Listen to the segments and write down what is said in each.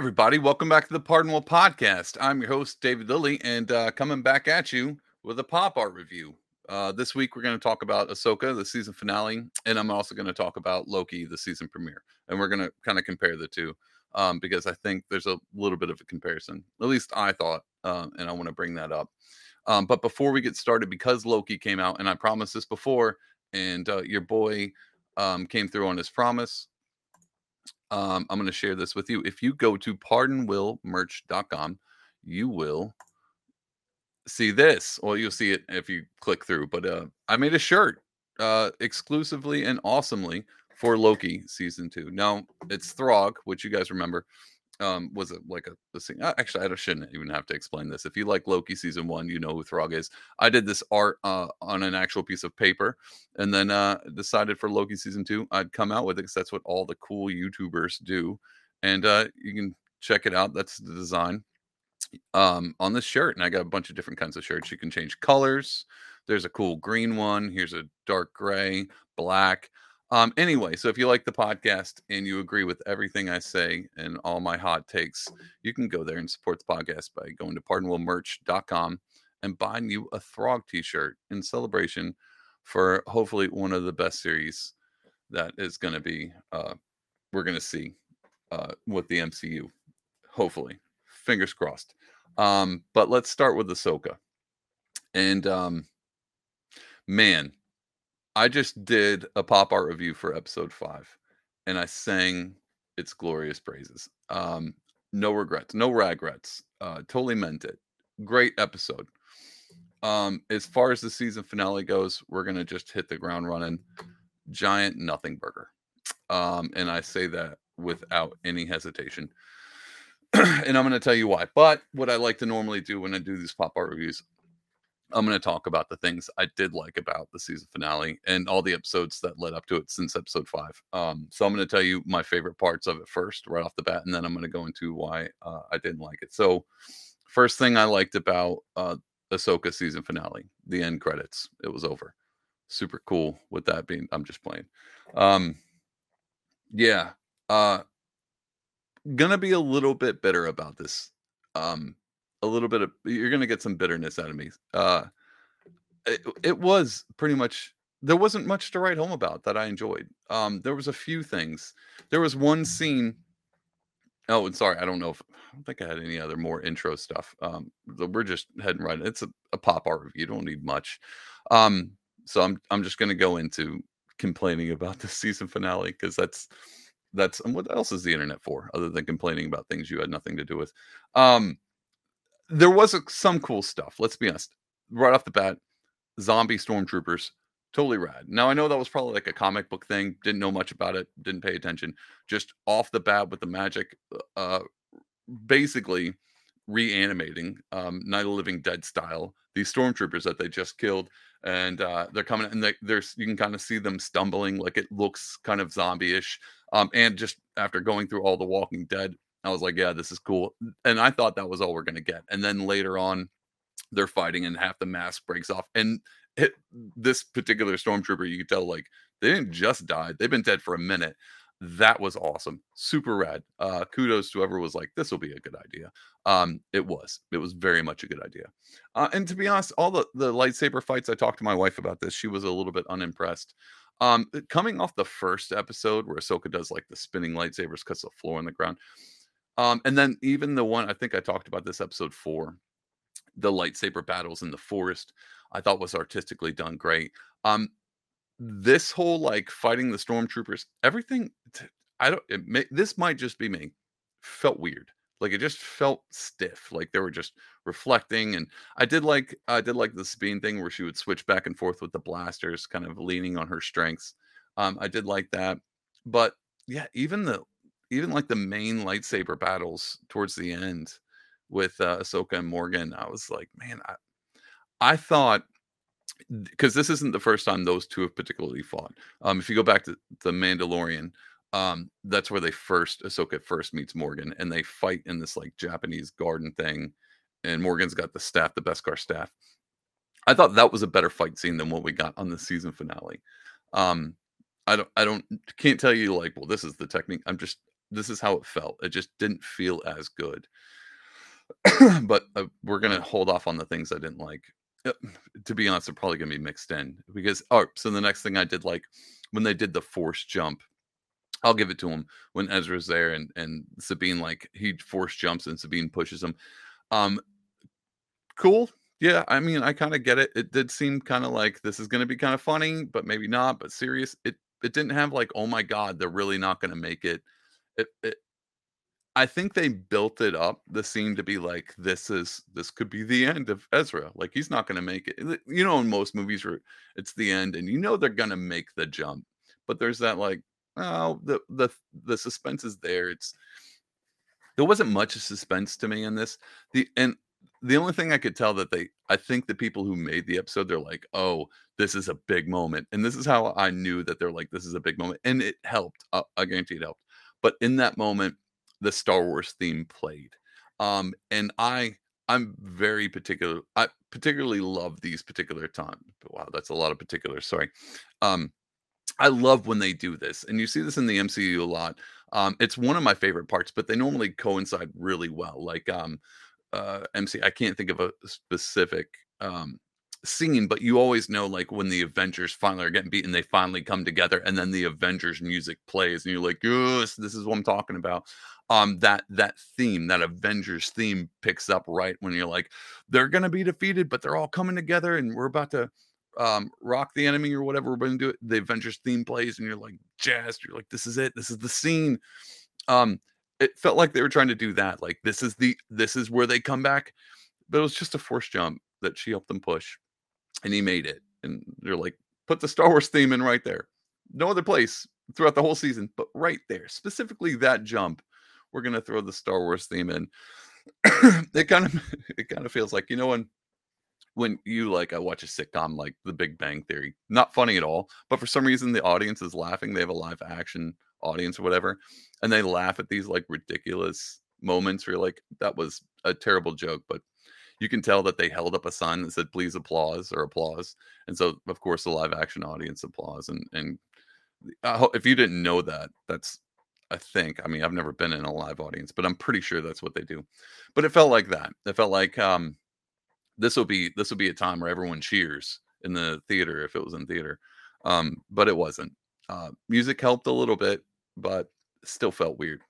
Everybody, welcome back to the Pardonwill podcast. I'm your host, David Lilly, and uh, coming back at you with a pop art review. Uh, this week, we're going to talk about Ahsoka, the season finale, and I'm also going to talk about Loki, the season premiere. And we're going to kind of compare the two um, because I think there's a little bit of a comparison. At least I thought, uh, and I want to bring that up. Um, but before we get started, because Loki came out, and I promised this before, and uh, your boy um, came through on his promise, um, I'm going to share this with you. If you go to pardonwillmerch.com, you will see this. Well, you'll see it if you click through. But uh, I made a shirt uh, exclusively and awesomely for Loki season two. Now it's Throg, which you guys remember um, was it like a the thing? Uh, actually, I shouldn't even have to explain this. If you like Loki season one, you know who Throg is. I did this art uh, on an actual piece of paper, and then uh, decided for Loki season two, I'd come out with it because that's what all the cool YouTubers do, and uh, you can check it out. That's the design um, on this shirt, and I got a bunch of different kinds of shirts. You can change colors. There's a cool green one. Here's a dark gray, black. Um, anyway, so if you like the podcast and you agree with everything I say and all my hot takes, you can go there and support the podcast by going to pardonwillmerch.com and buying you a Throg t-shirt in celebration for hopefully one of the best series that is going to be uh, we're going to see uh, with the MCU. Hopefully, fingers crossed. Um, but let's start with Ahsoka. And um, man, I just did a pop art review for episode five, and I sang its glorious praises. Um, no regrets, no regrets. Uh, totally meant it. Great episode. Um, as far as the season finale goes, we're gonna just hit the ground running. Giant nothing burger. Um, and I say that without any hesitation. and I'm going to tell you why. But what I like to normally do when I do these pop art reviews, I'm going to talk about the things I did like about the season finale and all the episodes that led up to it since episode five. Um, so I'm going to tell you my favorite parts of it first, right off the bat, and then I'm going to go into why uh, I didn't like it. So, first thing I liked about uh, Ahsoka season finale, the end credits. It was over. Super cool. With that being, I'm just playing. Um, yeah. Uh, gonna be a little bit bitter about this. Um, a little bit of you're gonna get some bitterness out of me. Uh, it, it was pretty much there wasn't much to write home about that I enjoyed. Um, there was a few things. There was one scene. Oh, and sorry, I don't know if I don't think I had any other more intro stuff. Um, we're just heading right. It's a, a pop art review. You don't need much. Um, so I'm I'm just gonna go into complaining about the season finale because that's that's what else is the internet for other than complaining about things you had nothing to do with. Um, there was a, some cool stuff. Let's be honest. Right off the bat, zombie stormtroopers, totally rad. Now I know that was probably like a comic book thing. Didn't know much about it. Didn't pay attention. Just off the bat with the magic, uh, basically reanimating um, Night of Living Dead style these stormtroopers that they just killed, and uh, they're coming and they, there's you can kind of see them stumbling, like it looks kind of zombie-ish. Um, and just after going through all the Walking Dead I was like, yeah, this is cool. And I thought that was all we're going to get. And then later on, they're fighting and half the mask breaks off. And it, this particular stormtrooper, you could tell, like, they didn't just die, they've been dead for a minute. That was awesome. Super rad. Uh, kudos to whoever was like, this will be a good idea. Um, it was. It was very much a good idea. Uh, and to be honest, all the, the lightsaber fights, I talked to my wife about this. She was a little bit unimpressed. Um, coming off the first episode where Ahsoka does like the spinning lightsabers, cuts the floor on the ground um, and then even the one I think I talked about this episode four, the lightsaber battles in the forest, I thought was artistically done great. Um, this whole like fighting the stormtroopers, everything I don't. It may, this might just be me. Felt weird. Like it just felt stiff. Like they were just reflecting. And I did like I did like the Sabine thing where she would switch back and forth with the blasters, kind of leaning on her strengths. Um, I did like that. But yeah, even the even like the main lightsaber battles towards the end with uh, Ahsoka and Morgan, I was like, man, I, I thought because this isn't the first time those two have particularly fought. Um, if you go back to the Mandalorian, um, that's where they first Ahsoka first meets Morgan, and they fight in this like Japanese garden thing, and Morgan's got the staff, the Beskar staff. I thought that was a better fight scene than what we got on the season finale. Um, I don't, I don't, can't tell you like, well, this is the technique. I'm just, this is how it felt. It just didn't feel as good. but uh, we're gonna hold off on the things I didn't like. Uh, to be honest, they're probably gonna be mixed in because oh, so the next thing I did like when they did the force jump, I'll give it to him when Ezra's there and and Sabine like he force jumps and Sabine pushes him. Um, cool. Yeah, I mean, I kind of get it. It did seem kind of like this is going to be kind of funny, but maybe not. But serious, it it didn't have like, oh my god, they're really not going to make it. It, it. I think they built it up the scene to be like, this is this could be the end of Ezra. Like he's not going to make it. You know, in most movies it's the end, and you know they're going to make the jump, but there's that like, oh, the the the suspense is there. It's there wasn't much of suspense to me in this. The and the only thing I could tell that they, I think the people who made the episode, they're like, oh, this is a big moment. And this is how I knew that they're like, this is a big moment. And it helped. Uh, I guarantee it helped. But in that moment, the Star Wars theme played. Um, and I, I'm very particular. I particularly love these particular times. Wow, that's a lot of particulars. Sorry. Um, I love when they do this, and you see this in the MCU a lot. Um, it's one of my favorite parts, but they normally coincide really well. Like um, uh, MC. I can't think of a specific um, scene, but you always know like when the Avengers finally are getting beaten, they finally come together, and then the Avengers music plays, and you're like, yes, this is what I'm talking about. Um, that that theme, that Avengers theme, picks up right when you're like, they're gonna be defeated, but they're all coming together, and we're about to um rock the enemy or whatever we're to do it the avengers theme plays and you're like jazzed you're like this is it this is the scene um it felt like they were trying to do that. Like this is the this is where they come back. But it was just a force jump that she helped them push. And he made it. And they're like, put the Star Wars theme in right there. No other place throughout the whole season, but right there. Specifically that jump. We're gonna throw the Star Wars theme in. it kind of it kind of feels like, you know, when when you like I watch a sitcom like The Big Bang Theory, not funny at all, but for some reason the audience is laughing. They have a live action audience or whatever, and they laugh at these like ridiculous moments where you're like, that was a terrible joke, but you can tell that they held up a sign that said please applause or applause. And so of course the live action audience applause and and if you didn't know that, that's I think. I mean, I've never been in a live audience, but I'm pretty sure that's what they do. But it felt like that. It felt like um this will be this will be a time where everyone cheers in the theater if it was in theater. Um, but it wasn't. Uh, music helped a little bit but still felt weird.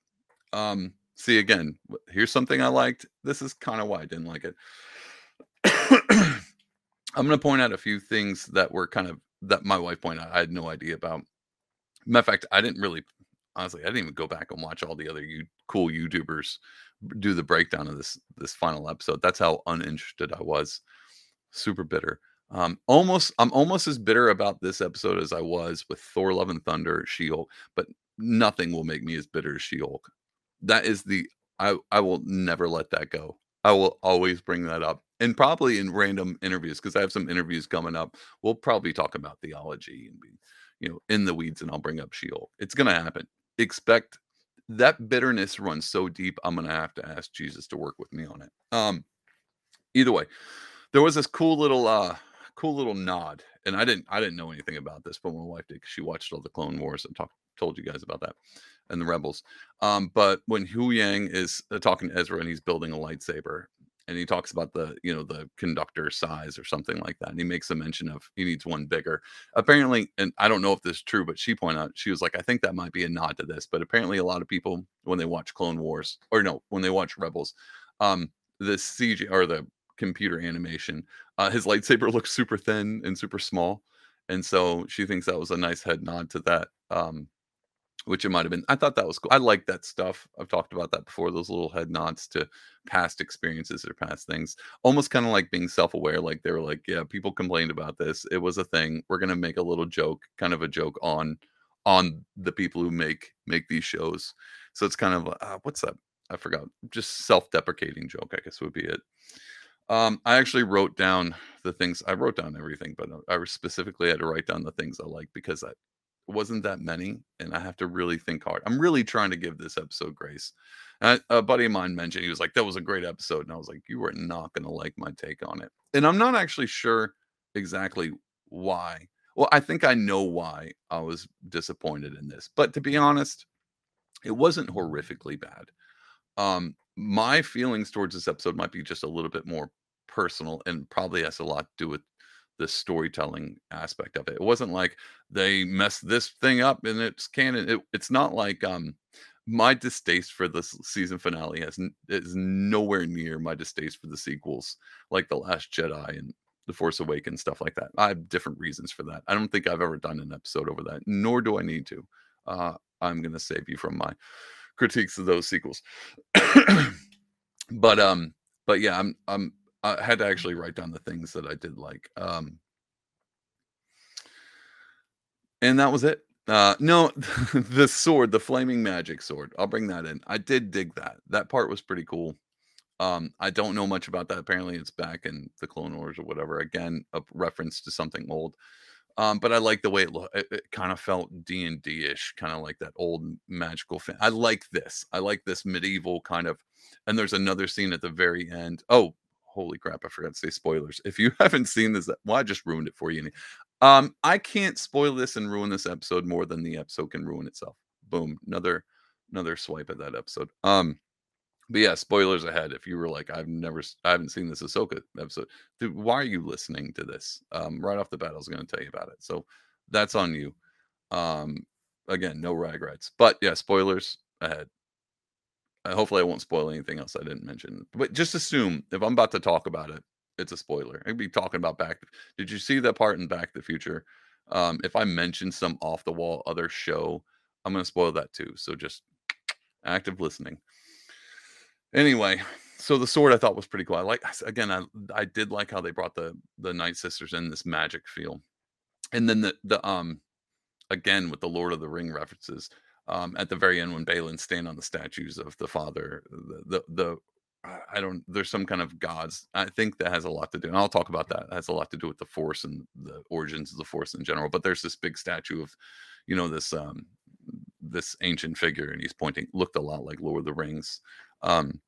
Um, see again, here's something I liked. This is kind of why I didn't like it. I'm going to point out a few things that were kind of that my wife pointed out. I had no idea about. Matter of fact, I didn't really, honestly, I didn't even go back and watch all the other you, cool YouTubers do the breakdown of this this final episode. That's how uninterested I was. Super bitter. Um, almost, I'm almost as bitter about this episode as I was with Thor: Love and Thunder, She-Hulk, but nothing will make me as bitter as She-Hulk. That is the I I will never let that go. I will always bring that up. And probably in random interviews, because I have some interviews coming up. We'll probably talk about theology and be, you know, in the weeds, and I'll bring up She-Hulk. It's gonna happen. Expect that bitterness runs so deep, I'm gonna have to ask Jesus to work with me on it. Um either way, there was this cool little uh cool little nod. And I didn't I didn't know anything about this, but my wife did. She watched all the Clone Wars and talked told you guys about that and the rebels um but when Huyang is uh, talking to ezra and he's building a lightsaber and he talks about the you know the conductor size or something like that and he makes a mention of he needs one bigger apparently and i don't know if this is true but she pointed out she was like i think that might be a nod to this but apparently a lot of people when they watch clone wars or no when they watch rebels um the cg or the computer animation uh his lightsaber looks super thin and super small and so she thinks that was a nice head nod to that um which it might have been. I thought that was cool. I like that stuff. I've talked about that before. Those little head nods to past experiences or past things, almost kind of like being self-aware. Like they were like, "Yeah, people complained about this. It was a thing. We're gonna make a little joke, kind of a joke on on the people who make make these shows." So it's kind of uh, what's that? I forgot. Just self-deprecating joke, I guess would be it. Um, I actually wrote down the things I wrote down everything, but uh, I specifically had to write down the things I like because I, wasn't that many, and I have to really think hard. I'm really trying to give this episode grace. And a buddy of mine mentioned he was like, "That was a great episode," and I was like, "You are not going to like my take on it." And I'm not actually sure exactly why. Well, I think I know why I was disappointed in this, but to be honest, It wasn't horrifically bad. Um, my feelings towards this episode might be just a little bit more personal and probably has a lot to do with the storytelling aspect of it. It wasn't like they messed this thing up and it's canon. It, it's not like um my distaste for this season finale has is nowhere near my distaste for the sequels, like The Last Jedi and The Force Awakens, stuff like that. I have different reasons for that. I don't think I've ever done an episode over that, nor do I need to. Uh, I'm gonna save you from my critiques of those sequels. but um, but yeah, I'm I'm I had to actually write down the things that I did like. Um, and that was it. Uh, no, the sword, the flaming magic sword. I'll bring that in. I did dig that. That part was pretty cool. Um, I don't know much about that. Apparently, it's back in the Clone Wars or whatever. Again, a reference to something old. Um, but I like the way it looked. It, it kind of felt D and D ish, kind of like that old magical. Fan. I like this. I like this medieval kind of. And there's another scene at the very end. Oh, holy crap! I forgot to say spoilers. If you haven't seen this, well, I just ruined it for you. Um, I can't spoil this and ruin this episode more than the episode can ruin itself. Boom, another another swipe at that episode. Um, but yeah, spoilers ahead. If you were like, I've never, I haven't seen this Ahsoka episode, dude, why are you listening to this? Um, right off the bat, I was going to tell you about it. So that's on you. Um, again, no regrets. But yeah, spoilers ahead. Hopefully, I won't spoil anything else I didn't mention. But just assume if I'm about to talk about it, it's a spoiler. I'd be talking about Back. Did you see that part in Back to the Future? Um, if I mention some off the wall other show, I'm going to spoil that too. So just active listening. Anyway, so the sword I thought was pretty cool. I like again, I I did like how they brought the the Night Sisters in this magic feel, and then the the um again with the Lord of the Ring references. Um, at the very end when Baylan stand on the statues of the father, the, the the I don't. There's some kind of gods. I think that has a lot to do, and I'll talk about that. It has a lot to do with the Force and the origins of the Force in general. But there's this big statue of, you know, this um this ancient figure, and he's pointing. Looked a lot like Lord of the Rings. Um,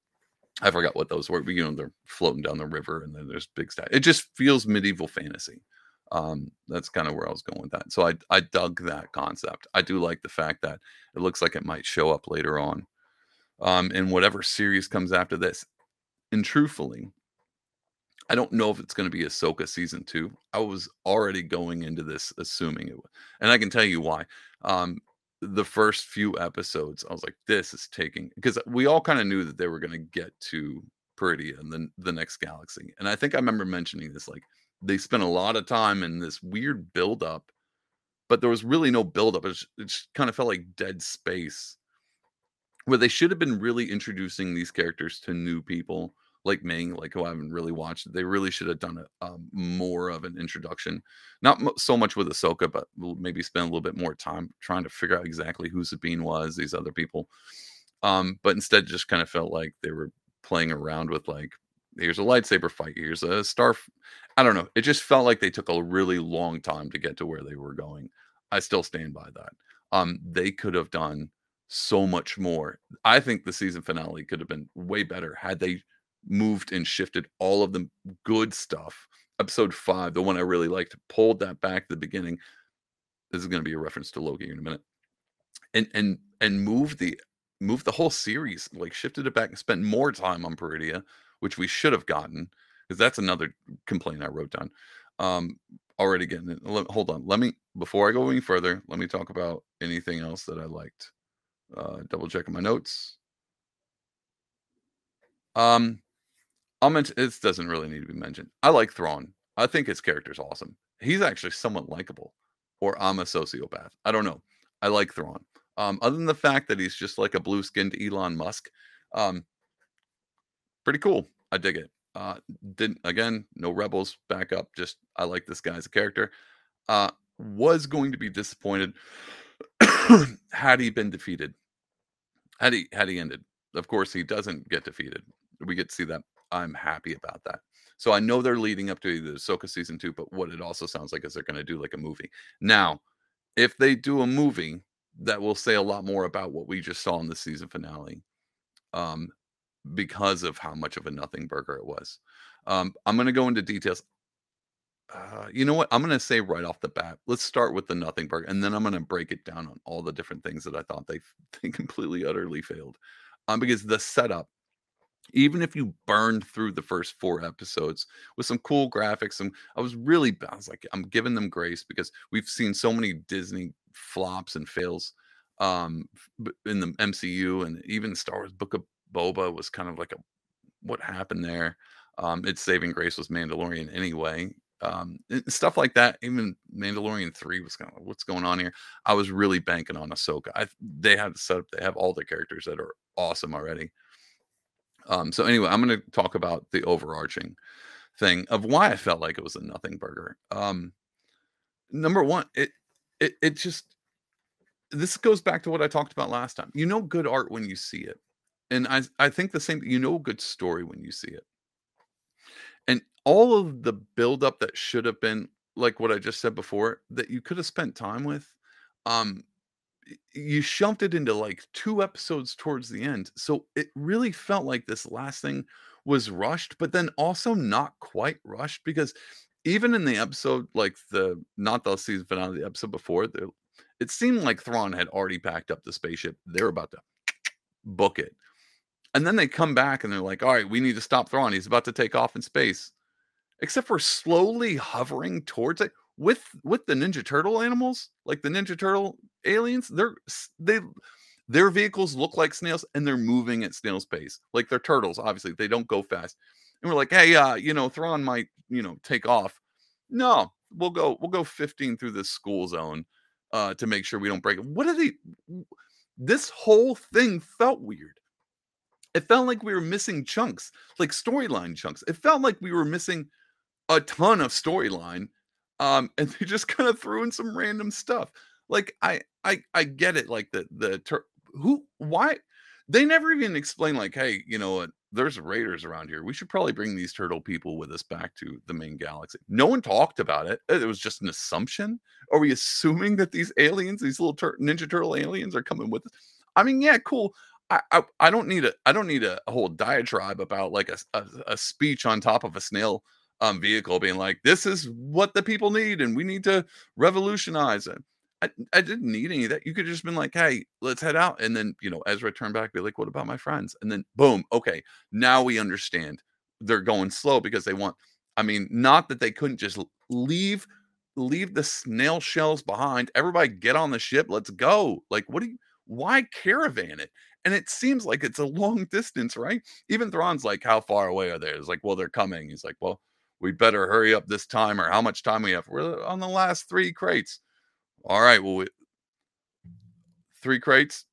I forgot what those were. But, you know, they're floating down the river, and then there's big statue. It just feels medieval fantasy. Um, that's kind of where I was going with that. So I I dug that concept. I do like the fact that it looks like it might show up later on um, in whatever series comes after this. And truthfully, I don't know if it's going to be Ahsoka season two. I was already going into this assuming it would, and I can tell you why. Um, the first few episodes, I was like, "This is taking," because we all kind of knew that they were going to get to Peridea and then the next galaxy. And I think I remember mentioning this, like they spent a lot of time in this weird buildup, but there was really no buildup. It, just, it just kind of felt like dead space where they should have been really introducing these characters to new people like Ming, like who I haven't really watched. They really should have done a, um, more of an introduction, not so much with Ahsoka, but maybe spend a little bit more time trying to figure out exactly who Sabine was, these other people. Um, but instead, just kind of felt like they were playing around with like, here's a lightsaber fight, here's a star. I don't know. It just felt like they took a really long time to get to where they were going. I still stand by that. Um, they could have done so much more. I think the season finale could have been way better had they moved and shifted all of the good stuff. Episode five, the one I really liked, pulled that back to the beginning. This is going to be a reference to Loki in a minute, and and and move the move the whole series, like shifted it back and spent more time on Peridea, which we should have gotten because that's another complaint I wrote down. Um, already getting it. Hold on, let me before I go any further. Let me talk about anything else that I liked. Uh, double checking my notes. Um, I'll mention it doesn't really need to be mentioned. I like Thrawn. I think his character's awesome. He's actually somewhat likable. Or I'm a sociopath. I don't know. I like Thrawn. Um, other than the fact that he's just like a blue skinned Elon Musk. Um, pretty cool. I dig it. Uh, didn't again, no rebels back up. Just I like this guy as a character. Uh, was going to be disappointed had he been defeated had he had he ended. Of course, he doesn't get defeated. We get to see that. I'm happy about that. So I know they're leading up to the Ahsoka season two, but what it also sounds like is they're going to do like a movie. Now, if they do a movie, that will say a lot more about what we just saw in the season finale, um, because of how much of a nothing burger it was. Um, I'm going to go into details. Uh, you know what? I'm gonna say right off the bat, let's start with the nothing burger, and then I'm gonna break it down on all the different things that I thought they they completely utterly failed. Um, because the setup, even if you burned through the first four episodes with some cool graphics, and I was really, I was like, I'm giving them grace because we've seen so many Disney flops and fails um in the MCU and even Star Wars Book of Boba was kind of like a what happened there. Um, its saving grace was Mandalorian anyway. Um, stuff like that. Even Mandalorian three was kind of what's going on here. I was really banking on Ahsoka. I they have the setup. They have all the characters that are awesome already. Um, so anyway, I'm going to talk about the overarching thing of why I felt like it was a nothing burger. Um, number one, it it it just this goes back to what I talked about last time. You know good art when you see it. And I I think the same you know a good story when you see it. And all of the buildup that should have been like what I just said before that you could have spent time with, um, you shoved it into like two episodes towards the end. So it really felt like this last thing was rushed, but then also not quite rushed because even in the episode, like the not the season finale, the episode before, the, it seemed like Thrawn had already packed up the spaceship. They're about to book it. And then they come back and they're like, all right, we need to stop Thrawn. He's about to take off in space. Except for slowly hovering towards it with with the Ninja Turtle animals, like the Ninja Turtle aliens, they're they their vehicles look like snails and they're moving at snail's pace. Like they're turtles, obviously. They don't go fast. And we're like, hey, uh, you know, Thrawn might, you know, take off. No, we'll go, we'll go 15 through this school zone uh to make sure we don't break it. What are they? This whole thing felt weird it felt like we were missing chunks, like storyline chunks. It felt like we were missing a ton of storyline. Um, and they just kind of threw in some random stuff. Like I I I get it, like the the tur- who why they never even explain like, hey, you know what? There's raiders around here. We should probably bring these turtle people with us back to the main galaxy. No one talked about it. It was just an assumption. Are we assuming that these aliens, these little tur- Ninja Turtle aliens, are coming with us? I mean, yeah, cool. I, I I don't need a I don't need a, a whole diatribe about like a a speech on top of a snail um vehicle being like this is what the people need and we need to revolutionize it. I, I didn't need any of that. You could just been like, hey, let's head out. And then, you know, Ezra turned back, be like, what about my friends? And then boom, okay, now we understand they're going slow because they want, I mean, not that they couldn't just leave leave the snail shells behind. Everybody get on the ship. Let's go. Like, what do you why caravan it? And it seems like it's a long distance, right? Even Thrawn's like, how far away are they? It's like, well, they're coming. He's like, well, we better hurry up this time, or how much time we have? We're on the last three crates. All right, well, we, three crates,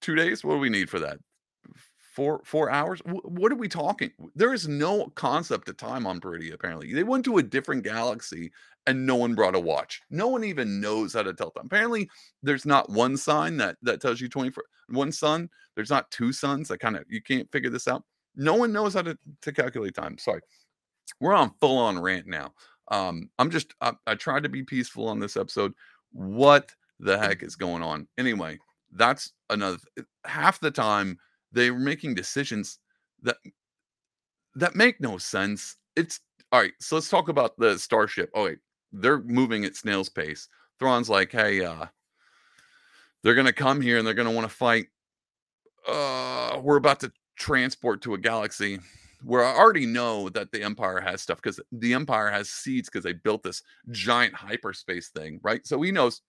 two days. What do we need for that? Four four hours? Wh- What are we talking? There is no concept of time on Peridea. Apparently, they went to a different galaxy and no one brought a watch. No one even knows how to tell time. Apparently, there's not one sign that that tells you 24 one sun. There's not two suns. That kind of you can't figure this out. No one knows how to, to calculate time. Sorry we're on full on rant now. Um, I'm just I, I tried to be peaceful on this episode. What the heck is going on? Anyway, that's another half the time they were making decisions that that make no sense. It's all right. So let's talk about the starship. Oh wait, they're moving at snail's pace. Thrawn's like, hey, uh, they're gonna come here and they're gonna want to fight. Uh, we're about to transport to a galaxy where I already know that the Empire has stuff because the Empire has seeds because they built this giant hyperspace thing, right? So he knows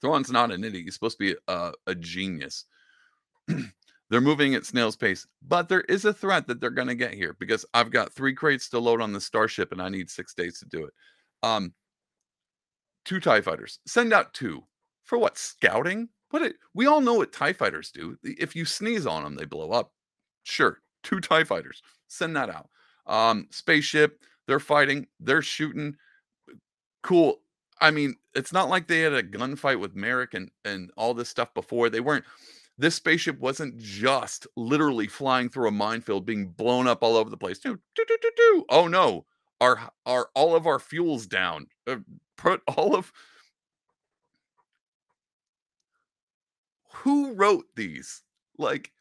Thrawn's not an idiot. He's supposed to be a, a genius. they're moving at snail's pace, but there is a threat that they're going to get here because I've got three crates to load on the starship and I need six days to do it. Um, two TIE fighters. Send out two. For what? Scouting? What it, we all know what TIE fighters do. If you sneeze on them, they blow up. Sure. Two TIE fighters. Send that out. Um, spaceship, they're fighting, they're shooting. Cool. I mean, it's not like they had a gunfight with Marrok and, and all this stuff before. They weren't this spaceship wasn't just literally flying through a minefield, being blown up all over the place. Do, do, do, do, do. Oh no, our our all of our fuels down. Uh, put all of who wrote these? Like,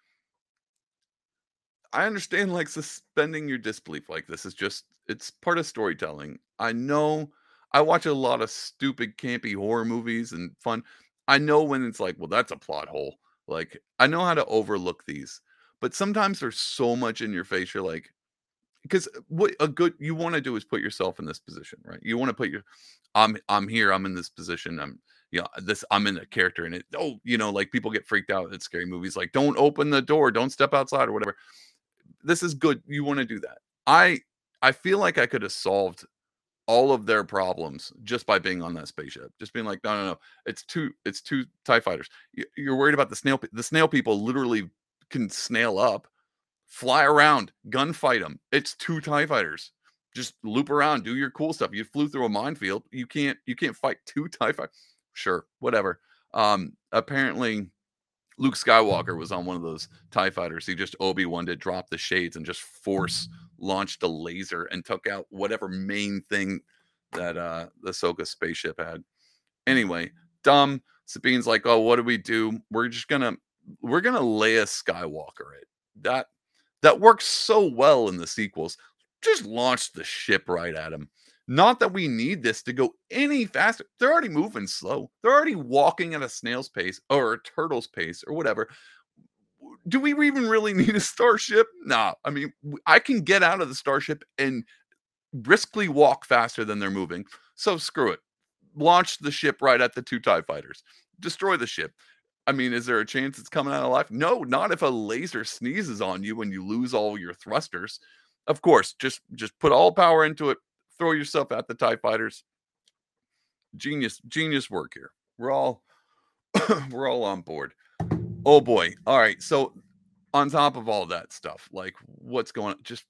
I understand like suspending your disbelief. Like this is just It's part of storytelling. I know I watch a lot of stupid campy horror movies and fun. I know when it's like, well, that's a plot hole. Like I know how to overlook these. But sometimes there's so much in your face you're like because uh, what a good you want to do is put yourself in this position, right? You want to put your I'm I'm here, I'm in this position. I'm you know, this I'm in a character and it oh, you know, like people get freaked out at scary movies like don't open the door, don't step outside or whatever. This is good. You want to do that. I I feel like I could have solved all of their problems just by being on that spaceship. Just being like, no, no, no, it's two, it's two Tie fighters. You're worried about the snail. The snail people literally can snail up, fly around, gunfight them. It's two Tie fighters. Just loop around, do your cool stuff. You flew through a minefield. You can't, you can't fight two Tie fighters. Sure, whatever. Um, apparently, Luke Skywalker was on one of those TIE fighters. He just Obi Wan to drop the shades and just force launched a laser and took out whatever main thing that uh the Soka spaceship had. Anyway, dumb. Sabine's like, oh, what do we do? We're just gonna we're gonna Leia Skywalker it. That that works so well in the sequels. Just launch the ship right at him. Not that we need this to go any faster. They're already moving slow. They're already walking at a snail's pace or a turtle's pace or whatever do we even really need a starship? Nah. I mean, I can get out of the starship and briskly walk faster than they're moving. So screw it. Launch the ship right at the two TIE fighters. Destroy the ship. I mean, is there a chance it's coming out alive? No, not if a laser sneezes on you and you lose all your thrusters. Of course, just just put all power into it. Throw yourself at the TIE fighters. Genius, genius work here. We're all we're all on board. Oh boy. All right. So on top of all that stuff, like what's going on, just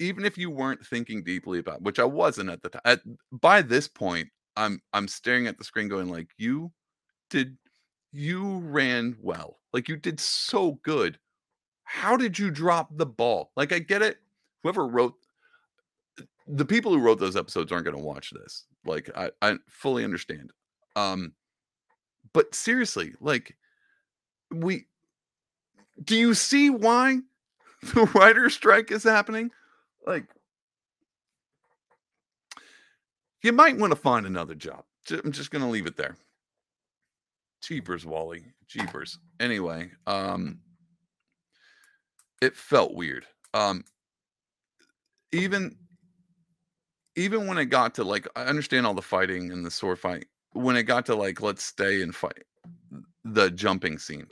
even if you weren't thinking deeply about, which I wasn't at the time, at, by this point, I'm I'm staring at the screen going like, you did you ran well. Like you did so good. How did you drop the ball? Like I get it. Whoever wrote the people who wrote those episodes aren't going to watch this. Like I I fully understand. Um but seriously, like we do you see why the writer strike is happening? Like, you might want to find another job. I'm just going to leave it there. Cheapers, Wally. Cheapers. Anyway, um, it felt weird. Um, even even when it got to like, I understand all the fighting and the sword fight. When it got to like, let's stay and fight, the jumping scene.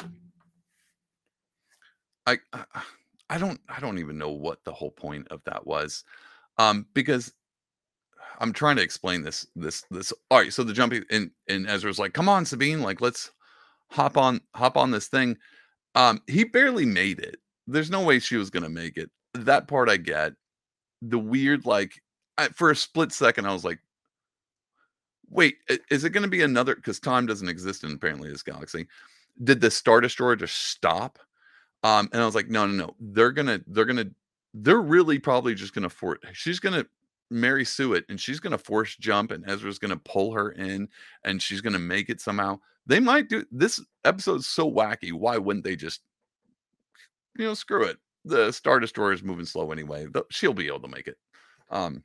I I don't I don't even know what the whole point of that was. Um because I'm trying to explain this this this all right so the jumping and and Ezra's like come on Sabine like let's hop on hop on this thing um he barely made it there's no way she was going to make it that part I get the weird like I, for a split second I was like wait, is it going to be another? Because time doesn't exist in apparently this galaxy. Did the Star Destroyer just stop? Um, and I was like, no, no, no. They're gonna, they're gonna, they're really probably just gonna force. She's gonna Mary Sue it, and she's gonna force jump, and Ezra's gonna pull her in, and she's gonna make it somehow. They might do this episode's so wacky. Why wouldn't they just, you know, screw it? The Star Destroyer is moving slow anyway. She'll be able to make it. Um,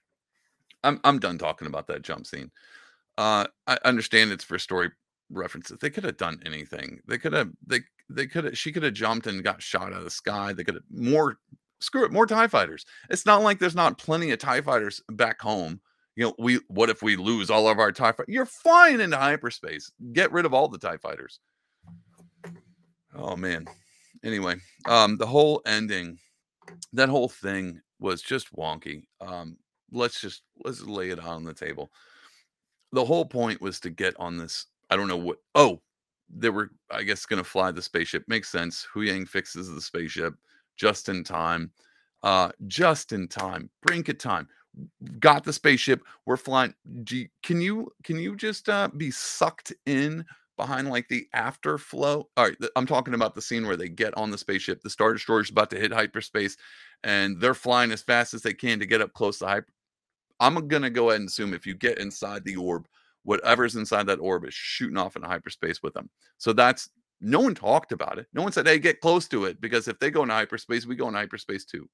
I'm I'm done talking about that jump scene. Uh, I understand it's for story references. They could have done anything. They could have they they could have she could have jumped and got shot out of the sky. They could have more screw it, more TIE fighters. It's not like there's not plenty of TIE fighters back home. You know, we what if we lose all of our TIE fighters? You're flying into hyperspace. Get rid of all the TIE fighters. Oh man. Anyway, um, the whole ending, that whole thing was just wonky. Um, let's just let's lay it out on the table the whole point was to get on this. I don't know what. Oh, they were, I guess, going to fly the spaceship. Makes sense. Huyang fixes the spaceship just in time. Uh, just in time. Brink of time. Got the spaceship. We're flying. Can you can you just uh, be sucked in behind like the afterflow? All right, I'm talking about the scene where they get on the spaceship. The Star Destroyer is about to hit hyperspace, and they're flying as fast as they can to get up close to hyper I'm gonna go ahead and assume if you get inside the orb, whatever's inside that orb is shooting off into hyperspace with them. So that's no one talked about it. No one said, "Hey, get close to it," because if they go into hyperspace, we go into hyperspace too.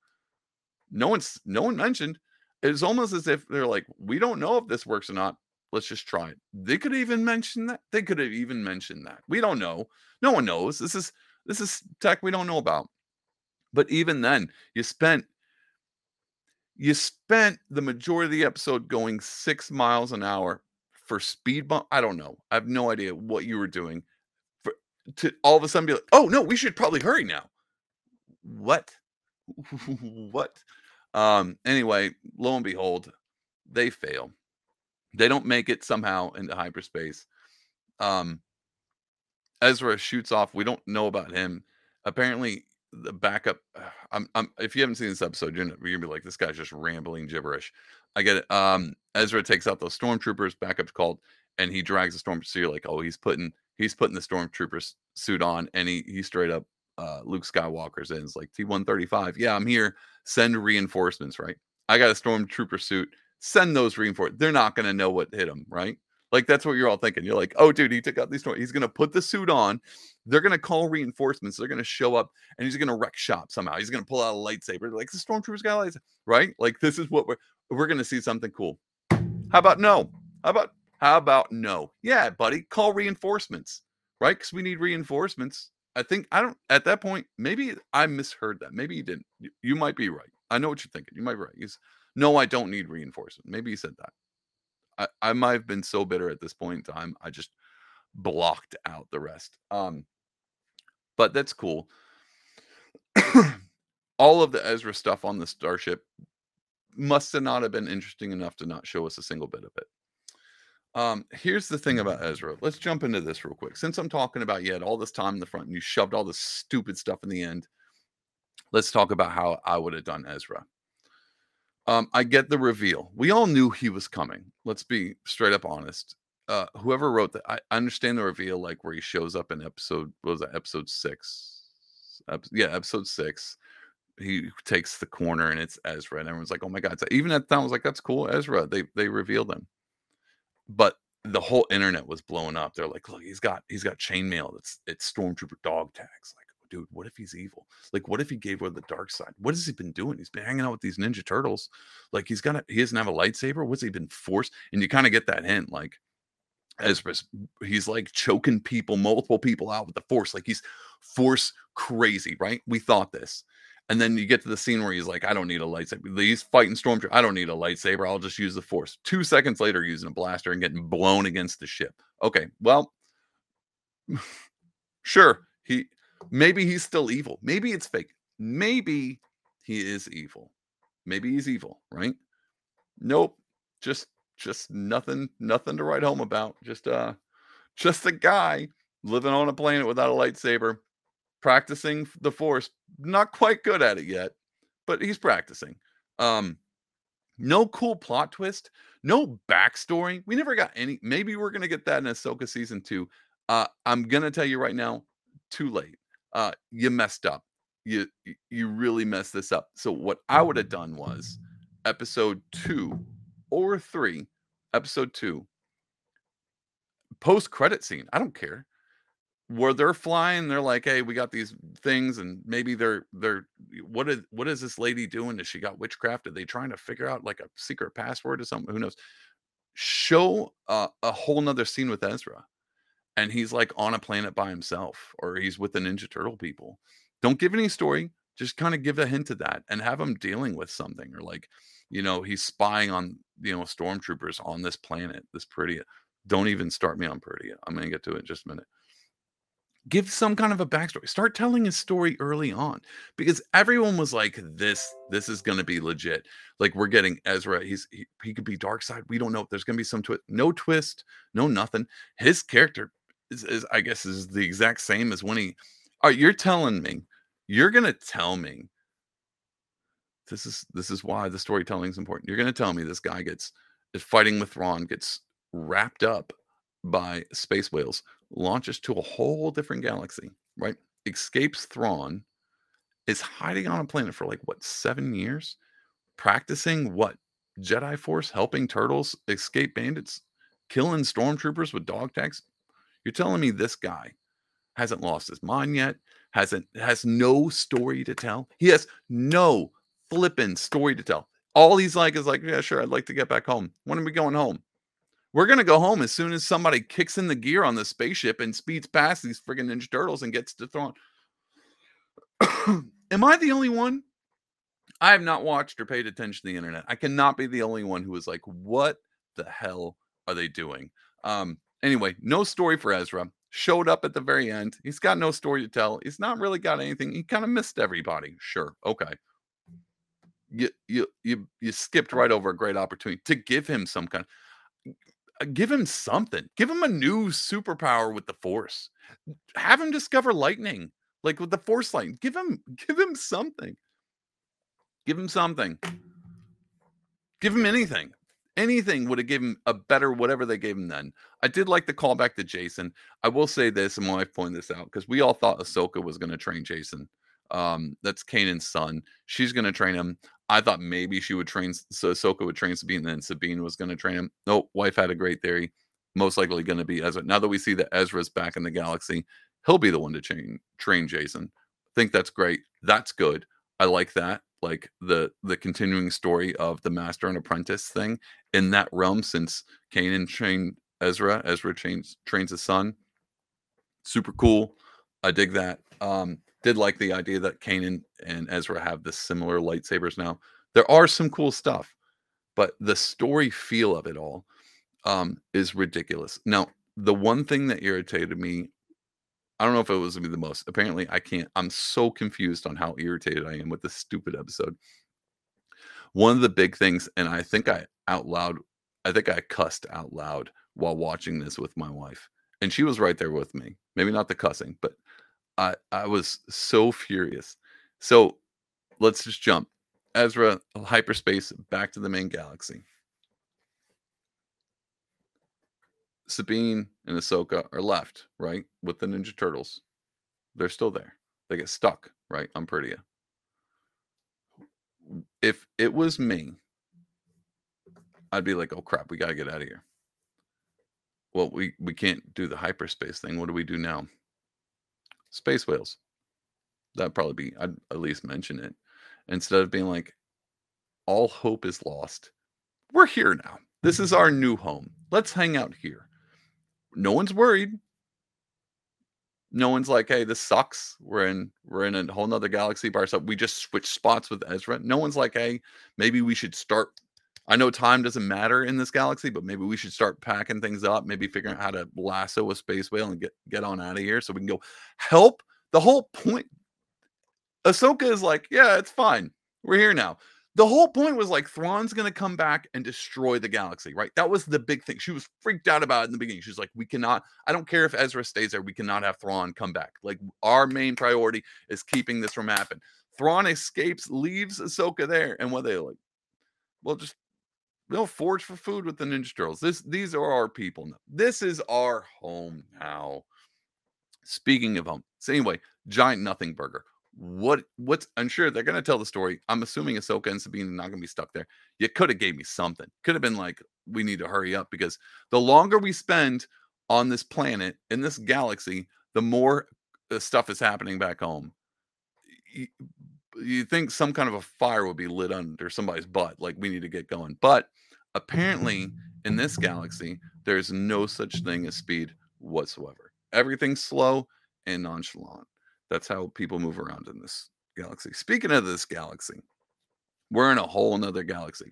No one's no one mentioned. it's almost as if they're like, we don't know if this works or not. Let's just try it. They could even mention that. They could have even mentioned that. We don't know. No one knows. This is this is tech we don't know about. But even then, you spent you spent the majority of the episode going six miles an hour for speed bump. I don't know. I have no idea what you were doing. For to all of a sudden be like, oh no, we should probably hurry now. What? what? Um, anyway, lo and behold, they fail. They don't make it somehow into hyperspace. Um, Ezra shoots off. We don't know about him. Apparently, the backup. I'm, I'm if you haven't seen this episode, you're gonna, you're gonna be like, this guy's just rambling gibberish. I get it. Um, Ezra takes out those stormtroopers. Backup's called, and he drags the storm. So you're like, oh, he's putting he's putting the stormtroopers suit on, and he he straight up uh, Luke Skywalker's in. It's like T135. Yeah, I'm here. Send reinforcements, right? I got a stormtrooper suit. Send those reinforcements. They're not to know what hit them, right? Like that's what you're all thinking. You're like, oh, dude, he took out these. He's going to put the suit on. They're to call reinforcements. They're to show up, and he's to wreck shop somehow. He's to pull out a lightsaber. Like the stormtroopers got a lightsaber, right? Like this is what we're we're to see something cool. How about no? How about how about no? Yeah, buddy, call reinforcements, right? Because we need reinforcements. I think I don't at that point. Maybe I misheard that. Maybe you didn't. You, you might be right. I know what you're thinking. You might be right. He's no, I don't need reinforcement. Maybe he said that. I, I might have been so bitter at this point in time. I just blocked out the rest. Um, but that's cool. All of the Ezra stuff on the starship must have not have been interesting enough to not show us a single bit of it. Um, here's the thing about Ezra. Let's jump into this real quick. Since I'm talking about you had all this time in the front and you shoved all this stupid stuff in the end, let's talk about how I would have done Ezra. Um, I get the reveal. We all knew he was coming. Let's be straight up honest. Uh, whoever wrote that, I understand the reveal, like where he shows up in episode, was that episode six? Ep- yeah, episode six. He takes the corner and it's Ezra, and everyone's like, "Oh my god!" So even at the time, I was like, "That's cool, Ezra." They they revealed him but the whole internet was blowing up. They're like, look, he's got he's got chainmail. It's it's stormtrooper dog tags. Like, dude, what if he's evil? Like, what if he gave her the dark side? What has he been doing? He's been hanging out with these Ninja Turtles. Like, he's got a, he doesn't have a lightsaber. What's he been forced? And you kind of get that hint, like. As he's like choking people, multiple people out with the force, like he's force crazy, right? We thought this, and then you get to the scene where he's like, I don't need a lightsaber. He's fighting Stormtrooper. I don't need a lightsaber. I'll just use the force. Two seconds later, using a blaster and getting blown against the ship. Okay, well, sure. He maybe he's still evil. Maybe it's fake. Maybe he is evil. Maybe he's evil, right? Nope. Just just nothing, nothing to write home about. Just uh just a guy living on a planet without a lightsaber practicing the force. Not quite good at it yet, but he's practicing. Um, no cool plot twist, no backstory. We never got any. Maybe we're gonna get that in Ahsoka season two. Uh, I'm gonna tell you right now, too late. Uh, you messed up. You you really messed this up. So what I would have done was episode two or three, episode two, post credit scene. I don't care where they're flying they're like hey we got these things and maybe they're they're what is what is this lady doing is she got witchcraft are they trying to figure out like a secret password or something who knows show uh, a whole nother scene with ezra and he's like on a planet by himself or he's with the ninja turtle people. Don't give any story just kind of give a hint of that and have him dealing with something or like you know he's spying on you know stormtroopers on this planet this pretty don't even start me on pretty i'm gonna get to it in just a minute. Give some kind of a backstory start telling his story early on because everyone was like this this is going to be legit. Like we're getting ezra he's he, he could be dark side we don't know there's going to be some twist no twist no nothing. His character is, is i guess is the exact same as when he all right you're telling me you're to tell me this is this is why the storytelling is important you're to tell me this guy gets is fighting with Thrawn gets wrapped up by space whales launches to a whole different galaxy, right? Escapes Thrawn, is hiding on a planet for like what seven years, practicing what Jedi Force, helping turtles escape bandits, killing stormtroopers with dog tags. You're telling me this guy hasn't lost his mind yet, hasn't has no story to tell. He has no flippin' story to tell. All he's like is like, yeah, sure, I'd like to get back home. When are we going home? We're gonna go home as soon as somebody kicks in the gear on the spaceship and speeds past these friggin' Ninja Turtles and gets to Thrawn. Am I the only one? I have not watched or paid attention to the internet. I cannot be the only one who was like, what the hell are they doing? Um, anyway, no story for Ezra. Showed up at the very end. He's got no story to tell. He's not really got anything. He kind of missed everybody. Sure. Okay. You you you you skipped right over a great opportunity to give him some kind of give him something. Give him a new superpower with the force. Have him discover lightning, like with the force lightning. Give him give him something. Give him something. Give him anything anything would have given a better whatever they gave him then. I did like the callback to Jacen. I will say this, and my wife pointed this out because we all thought Ahsoka was going to train Jacen. Um, that's Kanan's son. She's going to train him. I thought maybe she would train, so Ahsoka would train Sabine, and then Sabine was going to train him. Nope, wife had a great theory. Most likely going to be Ezra. Now that we see that Ezra's back in the galaxy, he'll be the one to train train Jacen. think that's great. That's good. I like that like the the continuing story of the master and apprentice thing in that realm since Kanan trained Ezra, Ezra trains trains his son. Super cool. I dig that. Um, did like the idea that Kanan and Ezra have the similar lightsabers now. There are some cool stuff, but the story feel of it all um, is ridiculous. Now, the one thing that irritated me I don't know if it was the most. Apparently, I can't. I'm so confused on how irritated I am with this stupid episode. One of the big things, and I think I out loud, I think I cussed out loud while watching this with my wife, and she was right there with me. Maybe not the cussing, but I I was so furious. So let's just jump. Ezra hyperspace back to the main galaxy. Sabine and Ahsoka are left, right, with the Ninja Turtles. They're still there. They get stuck, right, on Peridea. If it was me, I'd be like, "Oh crap, we gotta get out of here." Well, we we can't do the hyperspace thing. What do we do now? Space whales. That'd probably be. I'd at least mention it instead of being like, "All hope is lost." We're here now. This is our new home. Let's hang out here no one's worried. No one's like, hey, this sucks. We're in we're in a whole nother galaxy by ourselves. We just switched spots with Ezra. No one's like, hey, maybe we should start. I know time doesn't matter in this galaxy, but maybe we should start packing things up, maybe figuring out how to lasso a space whale and get get on out of here so we can go help. The whole point Ahsoka is like, yeah, it's fine. We're here now the whole point was like Thrawn's gonna come back and destroy the galaxy, right? That was the big thing. She was freaked out about it in the beginning. She's like, we cannot, I don't care if Ezra stays there, we cannot have Thrawn come back. Like, our main priority is keeping this from happening. Thrawn escapes, leaves Ahsoka there, and what they like, well, just they'll forge for food with the Ninja Turtles. This these are our people now. This is our home now. Speaking of home, so anyway, giant nothing burger what what's I'm sure they're gonna tell the story. I'm assuming Ahsoka and Sabine are not gonna be stuck there. You could have gave me something. Could have been like, we need to hurry up because the longer we spend on this planet in this galaxy, the more uh, stuff is happening back home. You, you think some kind of a fire would be lit under somebody's butt, like we need to get going. But apparently, in this galaxy, there's no such thing as speed whatsoever. Everything's slow and nonchalant. That's how people move around in this galaxy. Speaking of this galaxy, we're in a whole nother galaxy.